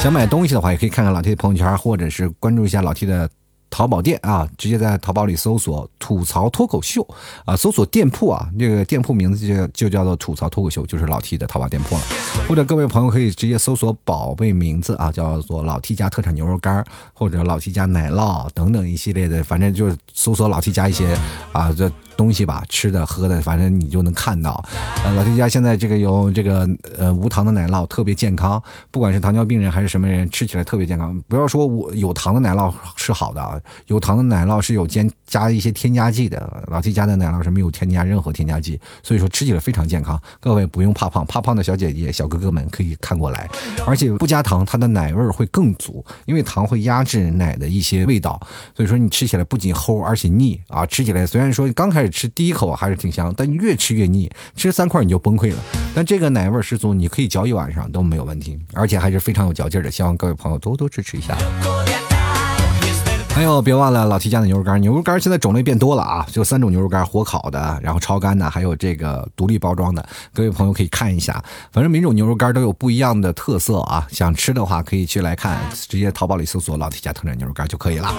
想买东西的话，也可以看看老 T 的朋友圈，或者是关注一下老 T 的。淘宝店啊，直接在淘宝里搜索“吐槽脱口秀”啊，搜索店铺啊，那个店铺名字就就叫做“吐槽脱口秀”，就是老 T 的淘宝店铺了。或者各位朋友可以直接搜索宝贝名字啊，叫做“老 T 家特产牛肉干”或者“老 T 家奶酪”等等一系列的，反正就是搜索老 T 家一些啊这。东西吧，吃的喝的，反正你就能看到。呃，老 T 家现在这个有这个呃无糖的奶酪，特别健康，不管是糖尿病人还是什么人，吃起来特别健康。不要说我有糖的奶酪是好的啊，有糖的奶酪是有添加一些添加剂的。老 T 家的奶酪是没有添加任何添加剂，所以说吃起来非常健康。各位不用怕胖，怕胖的小姐姐、小哥哥们可以看过来。而且不加糖，它的奶味会更足，因为糖会压制奶的一些味道，所以说你吃起来不仅齁，而且腻啊。吃起来虽然说刚开始。吃第一口还是挺香，但越吃越腻，吃三块你就崩溃了。但这个奶味十足，你可以嚼一晚上都没有问题，而且还是非常有嚼劲的。希望各位朋友多多支持一下。还有别忘了老提家的牛肉干，牛肉干现在种类变多了啊，就三种牛肉干：火烤的，然后超干的，还有这个独立包装的。各位朋友可以看一下，反正每种牛肉干都有不一样的特色啊。想吃的话可以去来看，直接淘宝里搜索老提家特产牛肉干就可以了。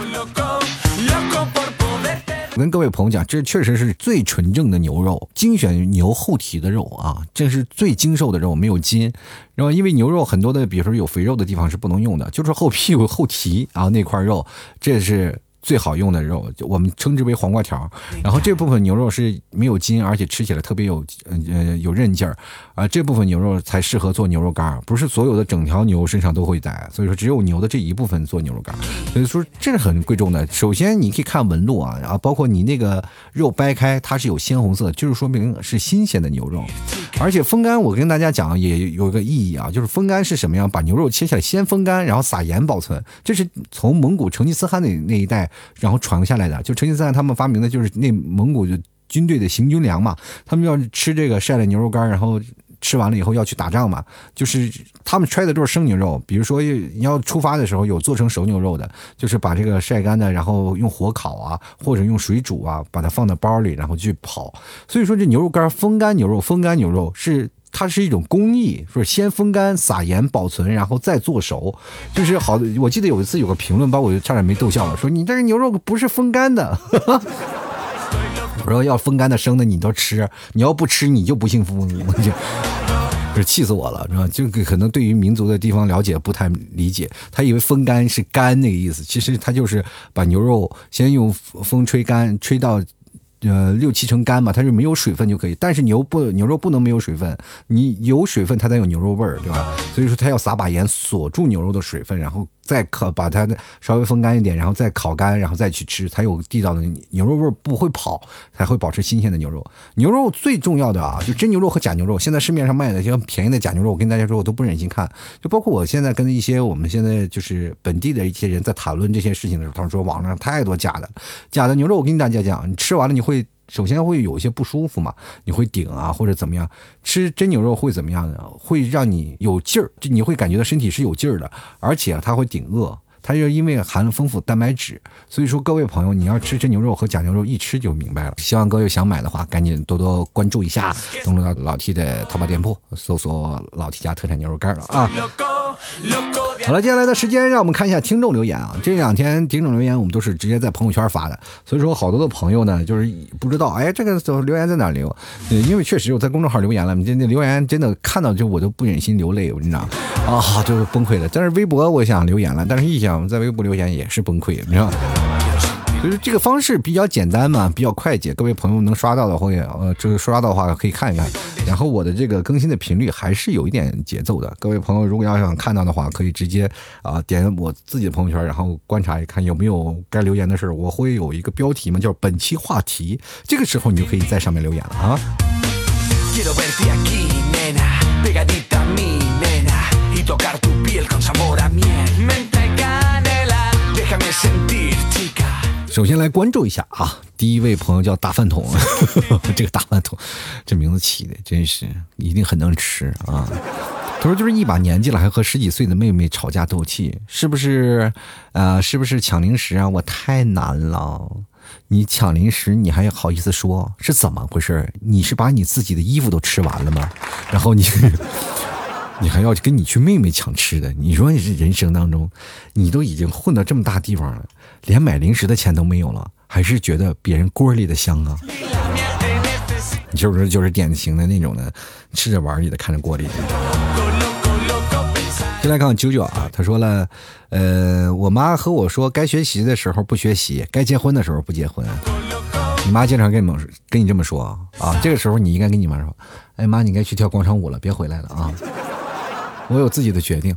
跟各位朋友讲，这确实是最纯正的牛肉，精选牛后蹄的肉啊，这是最精瘦的肉，没有筋。然后因为牛肉很多的，比如说有肥肉的地方是不能用的，就是后屁股后蹄啊那块肉，这是。最好用的肉，我们称之为黄瓜条。然后这部分牛肉是没有筋，而且吃起来特别有呃有韧劲儿啊。这部分牛肉才适合做牛肉干，不是所有的整条牛身上都会带，所以说只有牛的这一部分做牛肉干。所以说这是很贵重的。首先你可以看纹路啊，然后包括你那个肉掰开，它是有鲜红色，就是说明是新鲜的牛肉。而且风干，我跟大家讲也有一个意义啊，就是风干是什么样？把牛肉切下来先风干，然后撒盐保存。这是从蒙古成吉思汗那那一代。然后传下来的，就成吉思汗他们发明的就是内蒙古就军队的行军粮嘛，他们要吃这个晒的牛肉干，然后吃完了以后要去打仗嘛，就是他们揣的都是生牛肉，比如说要出发的时候有做成熟牛肉的，就是把这个晒干的，然后用火烤啊，或者用水煮啊，把它放到包里，然后去跑。所以说这牛肉干风干牛肉，风干牛肉是。它是一种工艺，说先风干、撒盐保存，然后再做熟，就是好。我记得有一次有个评论把我差点没逗笑了，说你这个牛肉不是风干的。我说要风干的生的你都吃，你要不吃你就不幸福。我 就，是气死我了，是吧？就可能对于民族的地方了解不太理解，他以为风干是干那个意思，其实他就是把牛肉先用风吹干，吹到。呃，六七成干嘛，它是没有水分就可以。但是牛不牛肉不能没有水分，你有水分它才有牛肉味儿，对吧？所以说它要撒把盐锁住牛肉的水分，然后。再烤，把它的稍微风干一点，然后再烤干，然后再去吃，才有地道的牛肉味不会跑，才会保持新鲜的牛肉。牛肉最重要的啊，就真牛肉和假牛肉。现在市面上卖的些便宜的假牛肉，我跟大家说，我都不忍心看。就包括我现在跟一些我们现在就是本地的一些人在谈论这些事情的时候，他们说网上太多假的，假的牛肉。我跟大家讲，你吃完了你会。首先会有一些不舒服嘛，你会顶啊或者怎么样？吃真牛肉会怎么样呢？会让你有劲儿，就你会感觉到身体是有劲儿的，而且它会顶饿，它就因为含了丰富蛋白质。所以说各位朋友，你要吃真牛肉和假牛肉，一吃就明白了。希望各位想买的话，赶紧多多关注一下，登录到老 T 的淘宝店铺，搜索老 T 家特产牛肉干了啊。好了，接下来的时间让我们看一下听众留言啊。这两天听众留言我们都是直接在朋友圈发的，所以说好多的朋友呢就是不知道，哎，这个留言在哪留？因为确实我在公众号留言了，你这那留言真的看到就我都不忍心流泪，我跟你讲啊，就是崩溃了。但是微博我想留言了，但是一想在微博留言也是崩溃，你知道。就是这个方式比较简单嘛，比较快捷。各位朋友能刷到的话，呃，这个刷到的话可以看一看。然后我的这个更新的频率还是有一点节奏的。各位朋友如果要想看到的话，可以直接啊点我自己的朋友圈，然后观察一看有没有该留言的事儿。我会有一个标题嘛，叫本期话题。这个时候你就可以在上面留言了啊。首先来关注一下啊，第一位朋友叫大饭桶，这个大饭桶，这名字起的真是一定很能吃啊。他说就是一把年纪了，还和十几岁的妹妹吵架斗气，是不是？呃，是不是抢零食啊？我太难了，你抢零食你还好意思说？是怎么回事？你是把你自己的衣服都吃完了吗？然后你。你还要跟你去妹妹抢吃的？你说你这人生当中，你都已经混到这么大地方了，连买零食的钱都没有了，还是觉得别人锅里的香啊？你是不是就是典型的那种的，吃着碗里的，看着锅里的？先来看看九九啊，他说了，呃，我妈和我说，该学习的时候不学习，该结婚的时候不结婚。你妈经常跟你们跟你这么说啊？这个时候你应该跟你妈说，哎妈，你该去跳广场舞了，别回来了啊！我有自己的决定。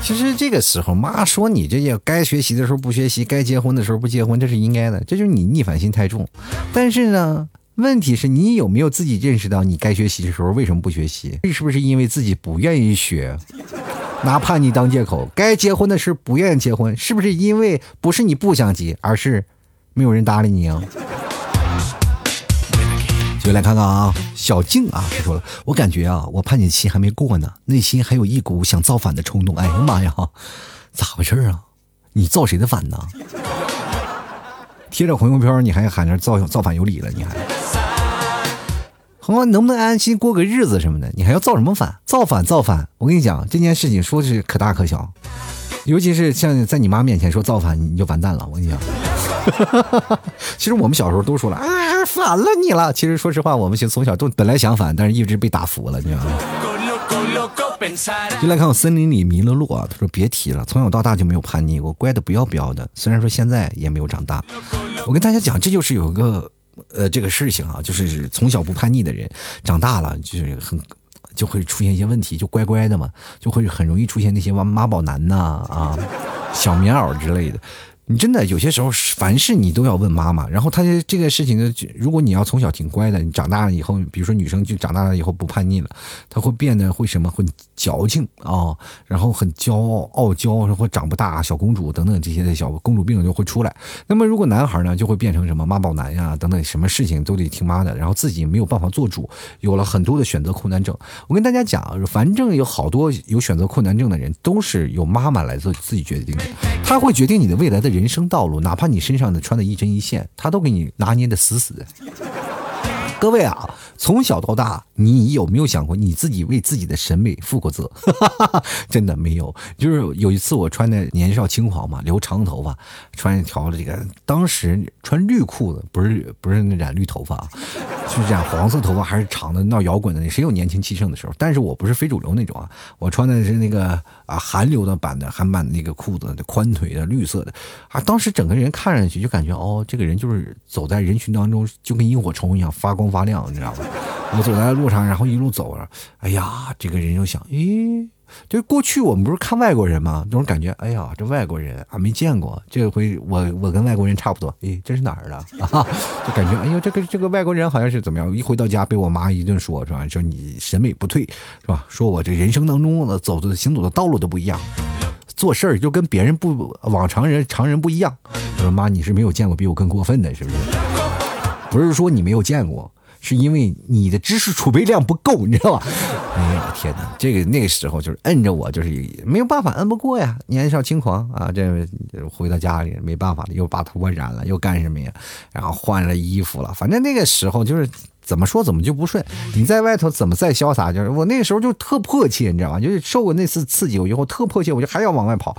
其实这个时候，妈说你这些该学习的时候不学习，该结婚的时候不结婚，这是应该的。这就是你逆反心太重。但是呢，问题是你有没有自己认识到，你该学习的时候为什么不学习？是不是因为自己不愿意学，拿叛逆当借口？该结婚的时候不愿意结婚，是不是因为不是你不想结，而是没有人搭理你啊？就来看看啊，小静啊，他说了，我感觉啊，我叛逆期还没过呢，内心还有一股想造反的冲动。哎呀妈呀，咋回事啊？你造谁的反呢？贴着红油飘，你还喊着造造反有理了？你还，好，能不能安心过个日子什么的？你还要造什么反？造反造反！我跟你讲，这件事情说是可大可小，尤其是像在你妈面前说造反，你就完蛋了。我跟你讲。其实我们小时候都说了啊，反了你了。其实说实话，我们从小都本来想反，但是一直被打服了，你知道吗？就来看我森林里迷了路啊！他说别提了，从小到大就没有叛逆过，乖的不要不要的。虽然说现在也没有长大，我跟大家讲，这就是有一个呃这个事情啊，就是从小不叛逆的人，长大了就是很就会出现一些问题，就乖乖的嘛，就会很容易出现那些妈妈宝男呐啊，小棉袄之类的。你真的有些时候，凡事你都要问妈妈。然后他这个事情呢，如果你要从小挺乖的，你长大了以后，比如说女生就长大了以后不叛逆了，她会变得会什么？会矫情啊，然后很骄傲、傲娇，或长不大、小公主等等这些的小公主病就会出来。那么如果男孩呢，就会变成什么妈宝男呀等等，什么事情都得听妈的，然后自己没有办法做主，有了很多的选择困难症。我跟大家讲，反正有好多有选择困难症的人，都是由妈妈来做自己决定的，他会决定你的未来的。人生道路，哪怕你身上的穿的一针一线，他都给你拿捏的死死的。各位啊，从小到大，你有没有想过你自己为自己的审美负过责？真的没有。就是有一次我穿的年少轻狂嘛，留长头发，穿一条这个，当时穿绿裤子，不是不是染绿头发，就是染黄色头发还是长的闹摇滚的，谁有年轻气盛的时候？但是我不是非主流那种啊，我穿的是那个啊韩流的版的韩版的那个裤子，宽腿的绿色的啊，当时整个人看上去就感觉哦，这个人就是走在人群当中就跟萤火虫一样发光。发亮，你知道吗？我走在路上，然后一路走着，哎呀，这个人就想，咦，就过去我们不是看外国人吗？那种感觉，哎呀，这外国人啊没见过，这回我我跟外国人差不多，哎，这是哪儿的啊？就感觉，哎呦，这个这个外国人好像是怎么样？一回到家被我妈一顿说，是吧？说你审美不退，是吧？说我这人生当中的走的行走的道路都不一样，做事儿就跟别人不往常人常人不一样。我说妈，你是没有见过比我更过分的，是不是？不是说你没有见过。是因为你的知识储备量不够，你知道吧？哎呀天哪，这个那个时候就是摁着我，就是没有办法摁不过呀，年少轻狂啊！这回到家里没办法了，又把头发染了，又干什么呀？然后换了衣服了，反正那个时候就是怎么说怎么就不顺。你在外头怎么再潇洒，就是我那时候就特迫切，你知道吗？就是受过那次刺激我以后特迫切，我就还要往外跑。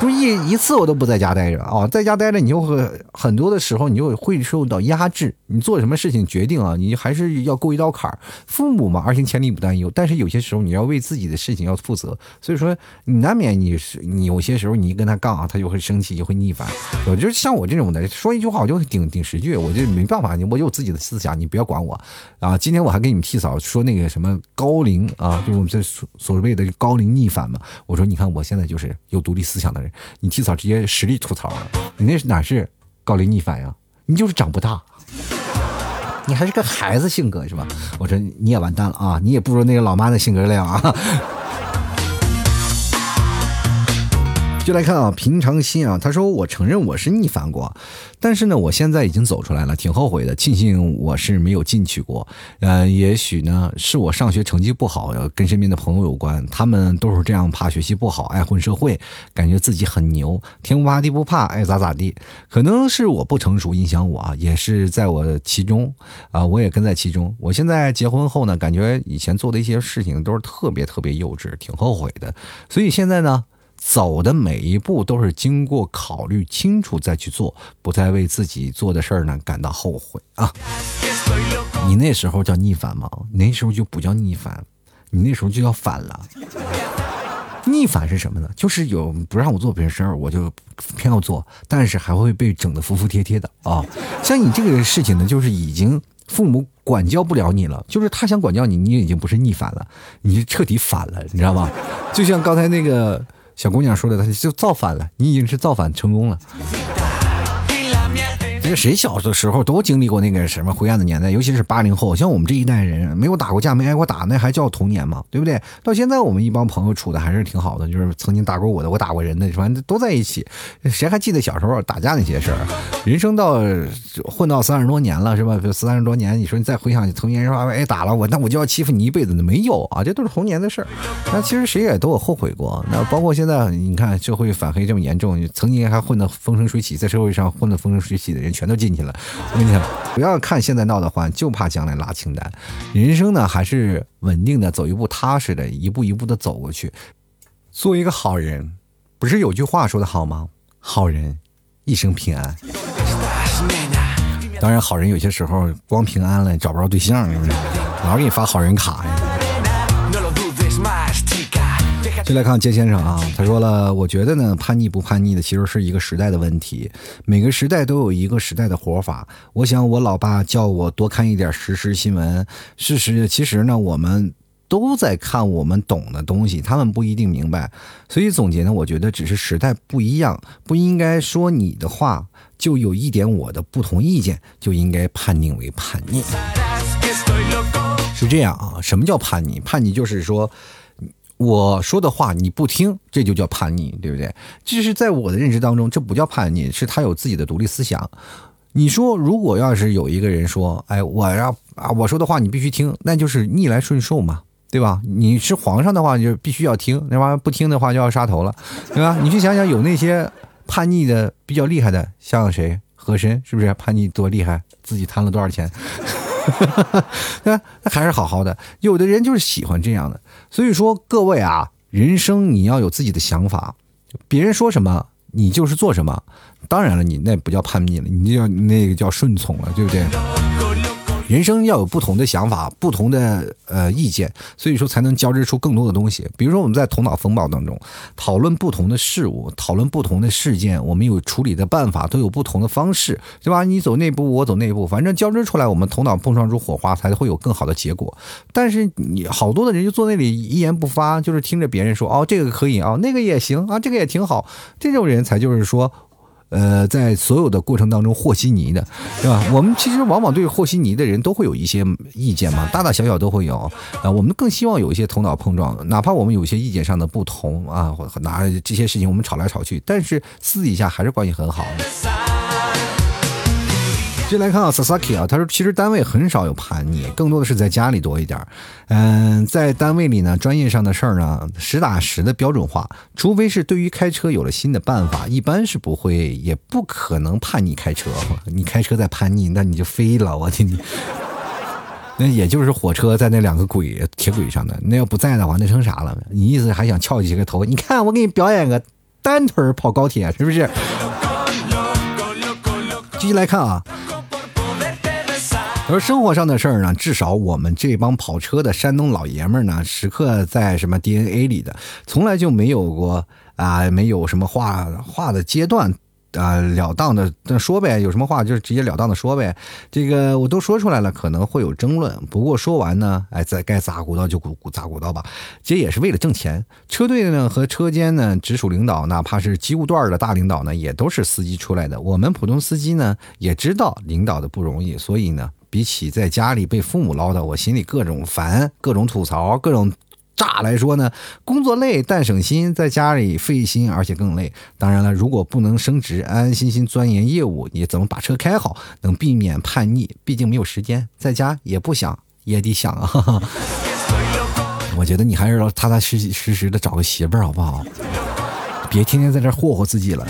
就一一次我都不在家待着啊，在家待着你就会很多的时候你就会受到压制，你做什么事情决定啊，你还是要过一道坎儿。父母嘛，儿行千里母担忧，但是有些时候你要为自己的事情要负责，所以说你难免你是你有些时候你一跟他杠啊，他就会生气，就会逆反。我就像我这种的，说一句话我就顶顶十句，我就没办法，我有自己的思想，你不要管我啊。今天我还给你们替嫂说那个什么高龄啊，就我们这所所谓的高龄逆反嘛。我说你看我现在就是有独立思想的人。你替嫂直接实力吐槽了，你那是哪是高龄逆反呀？你就是长不大，你还是个孩子性格是吧？我说你也完蛋了啊，你也不如那个老妈的性格那样啊。就来看啊，平常心啊，他说我承认我是逆反过。但是呢，我现在已经走出来了，挺后悔的。庆幸我是没有进去过。呃，也许呢，是我上学成绩不好，跟身边的朋友有关。他们都是这样，怕学习不好，爱混社会，感觉自己很牛，天不怕地不怕，爱咋咋地。可能是我不成熟影响我啊，也是在我其中啊，我也跟在其中。我现在结婚后呢，感觉以前做的一些事情都是特别特别幼稚，挺后悔的。所以现在呢。走的每一步都是经过考虑清楚再去做，不再为自己做的事儿呢感到后悔啊！你那时候叫逆反吗？那时候就不叫逆反，你那时候就叫反了。逆反是什么呢？就是有不让我做别的事儿，我就偏要做，但是还会被整的服服帖帖的啊！像你这个事情呢，就是已经父母管教不了你了，就是他想管教你，你已经不是逆反了，你是彻底反了，你知道吗？就像刚才那个。小姑娘说的，她就造反了，你已经是造反成功了。这个谁小的时候都经历过那个什么灰暗的年代，尤其是八零后，像我们这一代人，没有打过架，没挨过打，那还叫童年吗？对不对？到现在我们一帮朋友处的还是挺好的，就是曾经打过我的，我打过人的，反正都在一起。谁还记得小时候打架那些事儿？人生到混到三十多年了，是吧？三十多年，你说你再回想童年，说哎打了我，那我就要欺负你一辈子？那没有啊，这都是童年的事儿。那其实谁也都有后悔过。那包括现在，你看社会反黑这么严重，曾经还混得风生水起，在社会上混得风生水起的人。全都进去了，我跟你讲，不要看现在闹得欢，就怕将来拉清单。人生呢，还是稳定的走一步，踏实的一步一步的走过去。做一个好人，不是有句话说的好吗？好人一生平安。当然，好人有些时候光平安了找不着对象，是不是？老给你发好人卡呀。就来看杰先生啊，他说了，我觉得呢，叛逆不叛逆的其实是一个时代的问题，每个时代都有一个时代的活法。我想我老爸叫我多看一点实时新闻，事实其实呢，我们都在看我们懂的东西，他们不一定明白。所以总结呢，我觉得只是时代不一样，不应该说你的话就有一点我的不同意见就应该判定为叛逆。是这样啊？什么叫叛逆？叛逆就是说。我说的话你不听，这就叫叛逆，对不对？其实，在我的认知当中，这不叫叛逆，是他有自己的独立思想。你说，如果要是有一个人说，哎，我要啊，我说的话你必须听，那就是逆来顺受嘛，对吧？你是皇上的话，就必须要听，那玩意儿不听的话就要杀头了，对吧？你去想想，有那些叛逆的比较厉害的，像谁？和珅是不是叛逆多厉害？自己贪了多少钱？那那还是好好的。有的人就是喜欢这样的，所以说各位啊，人生你要有自己的想法，别人说什么你就是做什么。当然了，你那不叫叛逆了，你叫那个叫顺从了，对不对？人生要有不同的想法，不同的呃意见，所以说才能交织出更多的东西。比如说我们在头脑风暴当中讨论不同的事物，讨论不同的事件，我们有处理的办法，都有不同的方式，对吧？你走内部，我走内部，反正交织出来，我们头脑碰撞出火花，才会有更好的结果。但是你好多的人就坐那里一言不发，就是听着别人说哦这个可以啊，那个也行啊，这个也挺好，这种人才就是说。呃，在所有的过程当中和稀泥的，对吧？我们其实往往对和稀泥的人都会有一些意见嘛，大大小小都会有啊。我们更希望有一些头脑碰撞，哪怕我们有些意见上的不同啊，或拿这些事情我们吵来吵去，但是私底下还是关系很好。继续来看啊，Sasaki 啊，他说其实单位很少有叛逆，更多的是在家里多一点。嗯，在单位里呢，专业上的事儿呢，实打实的标准化，除非是对于开车有了新的办法，一般是不会，也不可能叛逆开车。你开车在叛逆，那你就飞了，我天你！那也就是火车在那两个轨铁轨上的，那要不在的话，那成啥了？你意思还想翘几个头？你看我给你表演个单腿跑高铁，是不是？继续来看啊。而生活上的事儿呢，至少我们这帮跑车的山东老爷们儿呢，时刻在什么 DNA 里的，从来就没有过啊，没有什么话话的阶段啊，了当的说呗，有什么话就直截了当的说呗。这个我都说出来了，可能会有争论，不过说完呢，哎，在该砸鼓捣就鼓鼓砸鼓捣吧，其实也是为了挣钱。车队呢和车间呢，直属领导，哪怕是机务段的大领导呢，也都是司机出来的。我们普通司机呢，也知道领导的不容易，所以呢。比起在家里被父母唠叨，我心里各种烦、各种吐槽、各种炸来说呢，工作累但省心，在家里费心而且更累。当然了，如果不能升职，安安心心钻研业务，你怎么把车开好，能避免叛逆？毕竟没有时间，在家也不想，也得想啊。我觉得你还是要踏踏实实实的找个媳妇儿好不好？别天天在这霍霍自己了。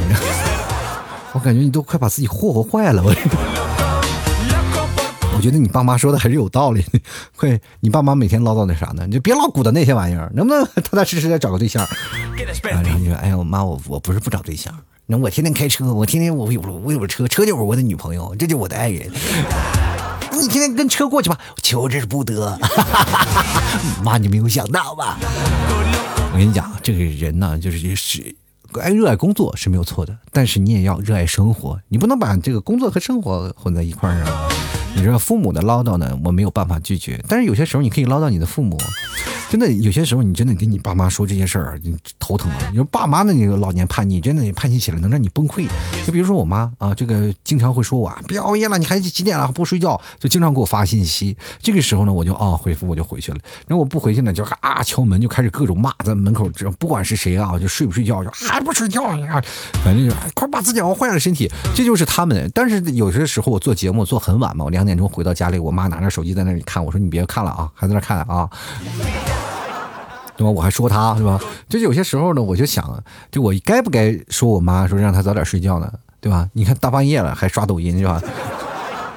我感觉你都快把自己霍霍坏了，我。觉得你爸妈说的还是有道理。快，你爸妈每天唠叨那啥呢？你就别老鼓捣那些玩意儿，能不能踏踏实实的找个对象？然后你说：“哎呀，我妈，我我不是不找对象，那我天天开车，我天天我有我有车，车就是我的女朋友，这就是我的爱人。你天天跟车过去吧，求之不得。妈，你没有想到吧？我跟你讲，这个人呢，就是是爱热爱工作是没有错的，但是你也要热爱生活，你不能把这个工作和生活混在一块儿啊。”你知道父母的唠叨呢，我没有办法拒绝。但是有些时候你可以唠叨你的父母，真的有些时候你真的跟你爸妈说这些事儿，你头疼啊。你说爸妈的那个老年叛逆，真的叛逆起来能让你崩溃。就比如说我妈啊，这个经常会说我别熬夜了，你还几点了不睡觉，就经常给我发信息。这个时候呢，我就啊回复我就回去了。然后我不回去呢，就啊敲门就开始各种骂，在门口这不管是谁啊，就睡不睡觉就还不睡觉啊，反正就快把自己熬坏了身体。这就是他们。但是有些时候我做节目做很晚嘛，我两。两点钟回到家里，我妈拿着手机在那里看，我说你别看了啊，还在那看啊，对吧？我还说他是吧？就有些时候呢，我就想，就我该不该说我妈说让她早点睡觉呢？对吧？你看大半夜了还刷抖音是吧？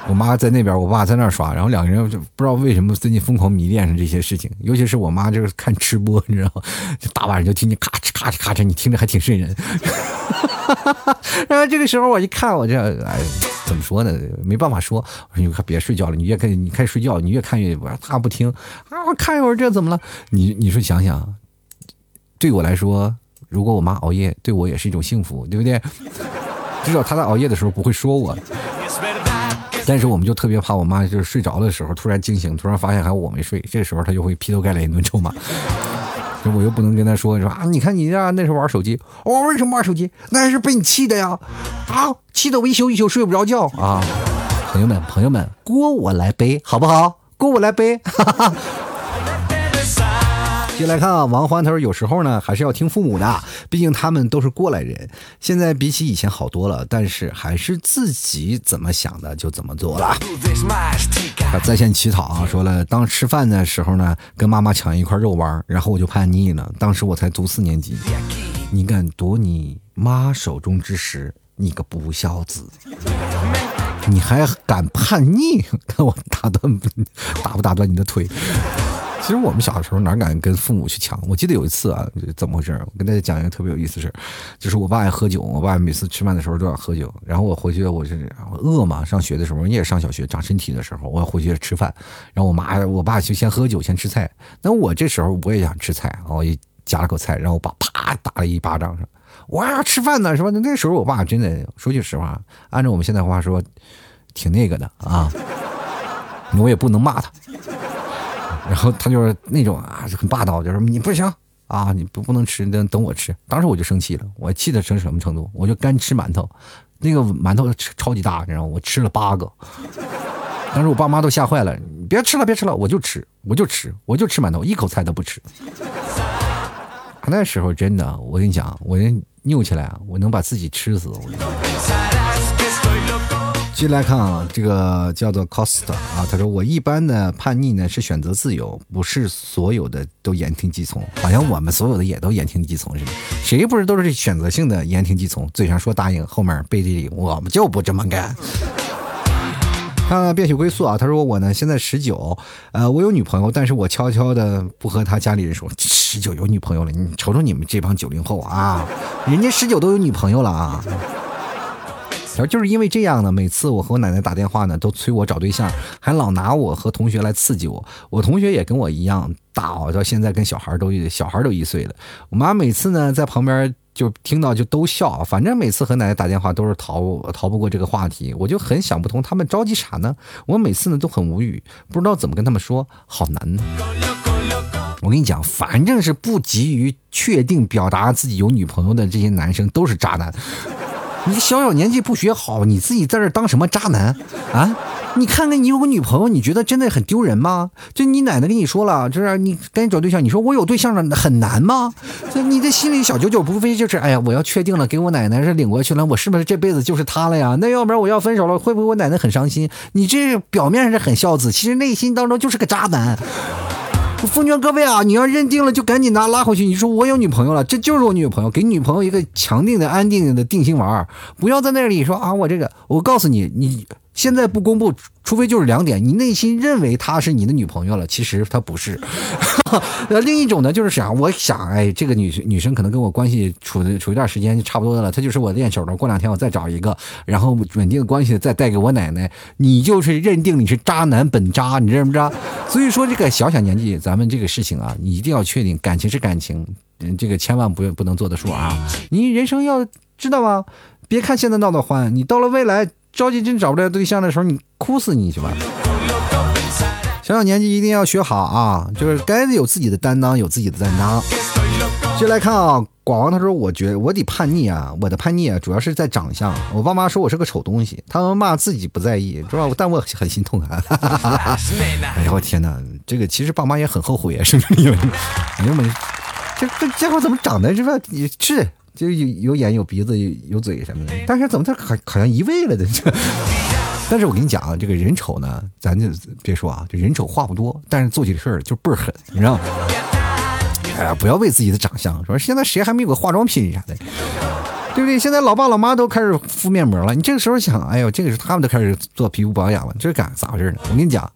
我妈在那边，我爸在那儿刷，然后两个人就不知道为什么最近疯狂迷恋上这些事情，尤其是我妈就是看吃播，你知道吗？就大晚上就听见咔哧咔哧咔哧，你听着还挺瘆人。然后这个时候我一看，我这哎，怎么说呢？没办法说，我说你快别睡觉了，你越看你开始睡觉，你越看越我他不听啊，我看一会儿这怎么了？你你说想想，对我来说，如果我妈熬夜，对我也是一种幸福，对不对？至少她在熬夜的时候不会说我。但是我们就特别怕我妈就是睡着的时候突然惊醒，突然发现还有我没睡，这时候她就会劈头盖脸一顿臭骂。我又不能跟她说说啊，你看你呀，那时候玩手机，我为什么玩手机？那是被你气的呀，啊，气得我一宿一宿睡不着觉啊。朋友们，朋友们，锅我来背，好不好？锅我来背。哈哈。接来看啊，王欢他说有时候呢还是要听父母的，毕竟他们都是过来人。现在比起以前好多了，但是还是自己怎么想的就怎么做了。在线乞讨啊，说了当吃饭的时候呢，跟妈妈抢一块肉丸，然后我就叛逆了。当时我才读四年级，你敢夺你妈手中之食，你个不孝子！你还敢叛逆？看我打断打不打断你的腿？其实我们小的时候哪敢跟父母去抢？我记得有一次啊，怎么回事？我跟大家讲一个特别有意思的事，就是我爸爱喝酒，我爸每次吃饭的时候都要喝酒。然后我回去，我是饿嘛，上学的时候，你也上小学长身体的时候，我要回去吃饭。然后我妈我爸就先喝酒，先吃菜。那我这时候我也想吃菜，我也夹了口菜，然后我爸啪打了一巴掌，说我要吃饭呢，是吧？那时候我爸真的说句实话，按照我们现在话说，挺那个的啊，我也不能骂他。然后他就是那种啊，就很霸道，就是你不行啊，你不不能吃，等等我吃。当时我就生气了，我气的成什么程度？我就干吃馒头，那个馒头超级大，你知道吗？我吃了八个。当时我爸妈都吓坏了，你别吃了，别吃了，我就吃，我就吃，我就吃馒头，一口菜都不吃。那时候真的，我跟你讲，我扭起来，我能把自己吃死。我跟你讲继续来看啊，这个叫做 Cost 啊，他说我一般的叛逆呢是选择自由，不是所有的都言听计从，好像我们所有的也都言听计从似的，谁不是都是选择性的言听计从，嘴上说答应，后面背地里我们就不这么干。看看变血归宿啊，他说我呢现在十九，呃，我有女朋友，但是我悄悄的不和他家里人说，十九有女朋友了，你瞅瞅你们这帮九零后啊，人家十九都有女朋友了啊。然后就是因为这样呢，每次我和我奶奶打电话呢，都催我找对象，还老拿我和同学来刺激我。我同学也跟我一样大哦，到现在跟小孩都小孩都一岁了。我妈每次呢在旁边就听到就都笑，反正每次和奶奶打电话都是逃逃不过这个话题。我就很想不通，他们着急啥呢？我每次呢都很无语，不知道怎么跟他们说，好难呢。我跟你讲，反正是不急于确定表达自己有女朋友的这些男生都是渣男。你小小年纪不学好，你自己在这当什么渣男啊？你看看你有个女朋友，你觉得真的很丢人吗？就你奶奶跟你说了，就是你赶紧找对象。你说我有对象了很难吗？就你的心里小九九，无非就是哎呀，我要确定了，给我奶奶是领过去了，我是不是这辈子就是她了呀？那要不然我要分手了，会不会我奶奶很伤心？你这表面上是很孝子，其实内心当中就是个渣男。奉劝各位啊，你要认定了就赶紧拿拉回去。你说我有女朋友了，这就是我女朋友，给女朋友一个强定的、安定的定心丸，不要在那里说啊，我这个，我告诉你，你。现在不公布，除非就是两点：你内心认为她是你的女朋友了，其实她不是。呃，另一种呢，就是想，我想，哎，这个女女生可能跟我关系处的处一段时间就差不多的了，她就是我练手的。过两天我再找一个，然后稳定的关系再带给我奶奶。你就是认定你是渣男本渣，你认不知道所以说，这个小小年纪，咱们这个事情啊，你一定要确定，感情是感情，嗯，这个千万不不能做的数啊。你人生要知道吗？别看现在闹得欢，你到了未来。着急真找不着对象的时候，你哭死你去吧！小小年纪一定要学好啊，就是该有自己的担当，有自己的担当。接来看啊，广王他说：“我觉得我得叛逆啊，我的叛逆啊，主要是在长相。我爸妈说我是个丑东西，他们骂自己不在意，是吧但我很心痛啊！哎呀，我天哪，这个其实爸妈也很后悔啊，是不是？因为，因为这这家伙怎么长得是吧？你是。”就有有眼有鼻子有嘴什么的，但是怎么他好好像移位了的？但是我跟你讲啊，这个人丑呢，咱就别说啊，这人丑话不多，但是做起事儿就倍儿狠，你知道吗？哎呀，不要为自己的长相说，现在谁还没有个化妆品啥的？对不对？现在老爸老妈都开始敷面膜了，你这个时候想，哎呦，这个时候他们都开始做皮肤保养了，这是干咋回事呢？我跟你讲，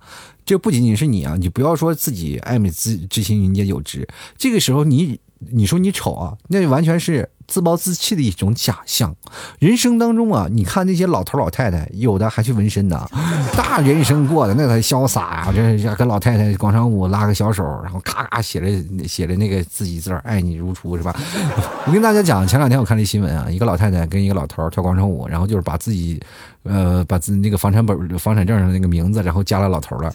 这不仅仅是你啊，你不要说自己爱美之之心，人皆有之。这个时候你你说你丑啊，那完全是。自暴自弃的一种假象。人生当中啊，你看那些老头老太太，有的还去纹身呢，大人生过的那才潇洒啊！这跟老太太广场舞拉个小手，然后咔咔写着写着那个自己字儿“爱你如初”是吧？我跟大家讲，前两天我看这新闻啊，一个老太太跟一个老头跳广场舞，然后就是把自己，呃，把自那个房产本、房产证上那个名字，然后加了老头了。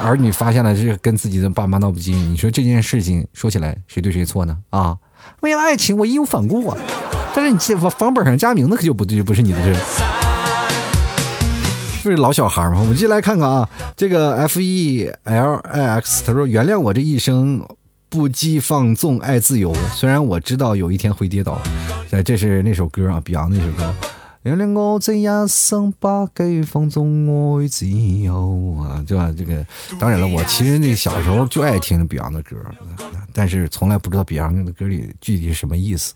儿女发现了，这跟自己的爸妈闹不近。你说这件事情说起来，谁对谁错呢？啊？为了爱情，我义无反顾啊！但是你这房本上加名字可就不对，不是你的事。不是老小孩吗？我们继续来看看啊，这个 F E L I X，他说：“原谅我这一生不羁放纵爱自由，虽然我知道有一天会跌倒。”哎，这是那首歌啊，Beyond 那首歌。原谅我这一生不羁放纵爱自由啊，对吧？这个当然了，我其实那小时候就爱听 Beyond 的歌。但是从来不知道 Beyond 的歌里具体是什么意思。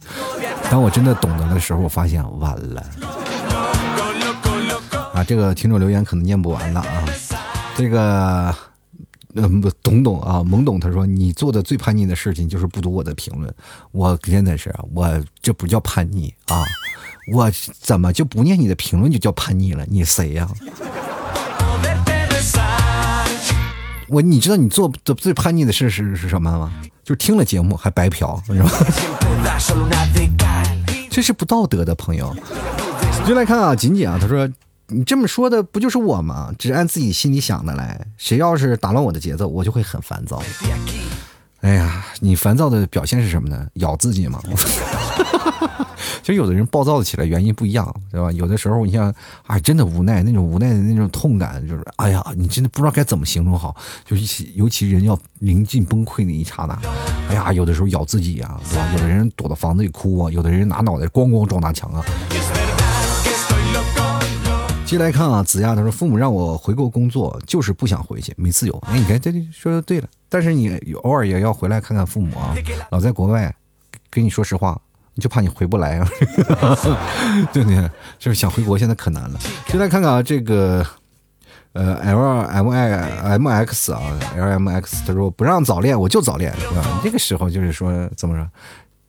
当我真的懂得的时候，我发现完了。啊，这个听众留言可能念不完了啊。这个，嗯，懂懂啊，懵懂。他说：“你做的最叛逆的事情就是不读我的评论。”我真的是，我这不叫叛逆啊！我怎么就不念你的评论就叫叛逆了？你谁呀？我，你知道你做的最叛逆的事是是什么吗？就听了节目还白嫖，是吧？这是不道德的朋友。就来看啊，锦锦啊，他说：“你这么说的不就是我吗？只按自己心里想的来，谁要是打乱我的节奏，我就会很烦躁。”哎呀，你烦躁的表现是什么呢？咬自己吗？其实有的人暴躁起来原因不一样，对吧？有的时候你像，哎，真的无奈，那种无奈的那种痛感，就是，哎呀，你真的不知道该怎么形容好。就是尤其人要临近崩溃那一刹那，哎呀，有的时候咬自己啊，对吧？有的人躲到房子里哭啊，有的人拿脑袋咣咣撞大墙啊。接下来看啊，子亚他说，父母让我回国工作，就是不想回去，没自由。哎，你看这说的对了，但是你偶尔也要回来看看父母啊，老在国外，跟你说实话。就怕你回不来啊，对不对？就是想回国，现在可难了。就来看看啊，这个呃，L M I M X 啊，L M X，他说不让早恋，我就早恋，是吧？这个时候就是说怎么说，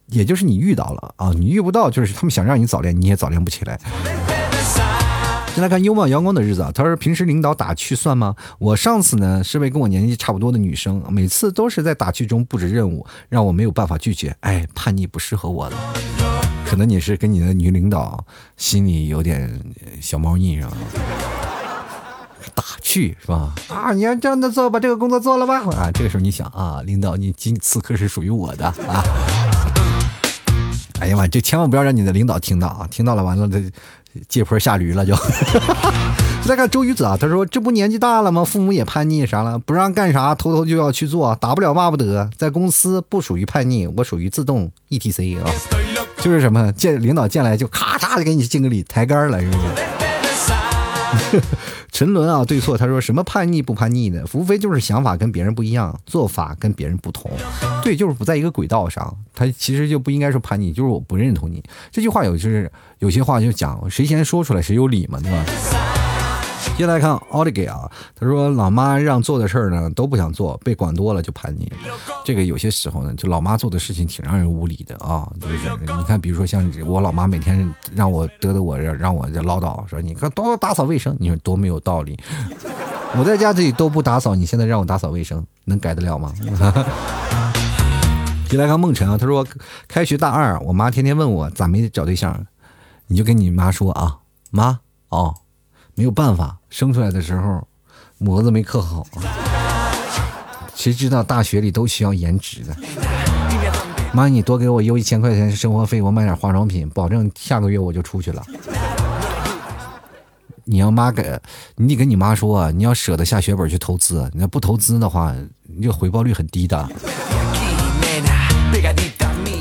也就是你遇到了啊，你遇不到，就是他们想让你早恋，你也早恋不起来。先来看幽默阳光的日子啊，他说平时领导打趣算吗？我上次呢是位跟我年纪差不多的女生，每次都是在打趣中布置任务，让我没有办法拒绝。哎，叛逆不适合我了。可能你是跟你的女领导心里有点小猫腻是吧？打趣是吧？啊，你要这样的做，把这个工作做了吧？啊，这个时候你想啊，领导，你今此刻是属于我的啊。哎呀妈，这千万不要让你的领导听到啊，听到了完了这。借坡下驴了就，再看周瑜子啊，他说这不年纪大了吗？父母也叛逆啥了？不让干啥，偷偷就要去做，打不了骂不得。在公司不属于叛逆，我属于自动 E T C 啊，就是什么见领导见来就咔嚓就给你敬个礼抬杆了，是不是？沉沦啊，对错？他说什么叛逆不叛逆的，无非就是想法跟别人不一样，做法跟别人不同，对，就是不在一个轨道上。他其实就不应该说叛逆，就是我不认同你。这句话有就是有些话就讲谁先说出来谁有理嘛，对吧？接下来看奥利给啊，他说老妈让做的事儿呢都不想做，被管多了就叛逆。这个有些时候呢，就老妈做的事情挺让人无理的啊。就是你看，比如说像我老妈每天让我得得我让让我唠叨说，你看多打扫卫生，你说多没有道理。我在家自己都不打扫，你现在让我打扫卫生，能改得了吗？接下来看梦辰啊，他说开学大二，我妈天天问我咋没找对象，你就跟你妈说啊，妈哦。没有办法，生出来的时候模子没刻好。谁知道大学里都需要颜值的。妈，你多给我邮一千块钱生活费，我买点化妆品，保证下个月我就出去了。你要妈给，你得跟你妈说，你要舍得下血本去投资，你要不投资的话，你这回报率很低的。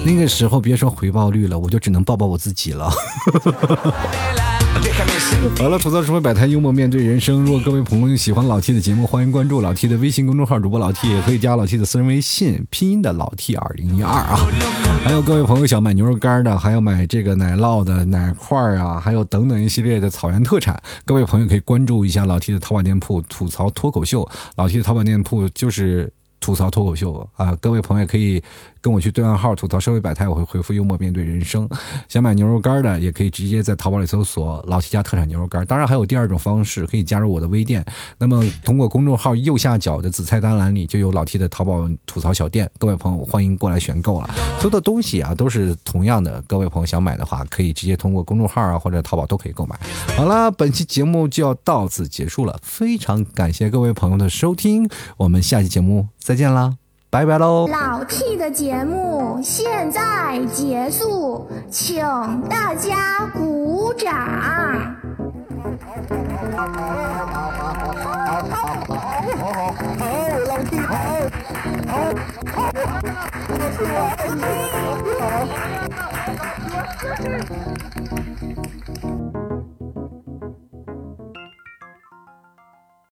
那个时候别说回报率了，我就只能抱抱我自己了。好了，吐槽社会百态，幽默面对人生。如果各位朋友喜欢老 T 的节目，欢迎关注老 T 的微信公众号，主播老 T 也可以加老 T 的私人微信，拼音的老 T 二零一二啊。还有各位朋友想买牛肉干的，还要买这个奶酪的奶块啊，还有等等一系列的草原特产，各位朋友可以关注一下老 T 的淘宝店铺，吐槽脱口秀。老 T 的淘宝店铺就是吐槽脱口秀啊，各位朋友可以。跟我去对暗号吐槽社会百态，我会回复幽默面对人生。想买牛肉干的，也可以直接在淘宝里搜索“老 T 家特产牛肉干”。当然还有第二种方式，可以加入我的微店。那么通过公众号右下角的子菜单栏里就有老 T 的淘宝吐槽小店，各位朋友欢迎过来选购了。所有的东西啊都是同样的，各位朋友想买的话，可以直接通过公众号啊或者淘宝都可以购买。好了，本期节目就要到此结束了，非常感谢各位朋友的收听，我们下期节目再见啦！拜拜喽！老 T 的节目现在结束，请大家鼓掌。好，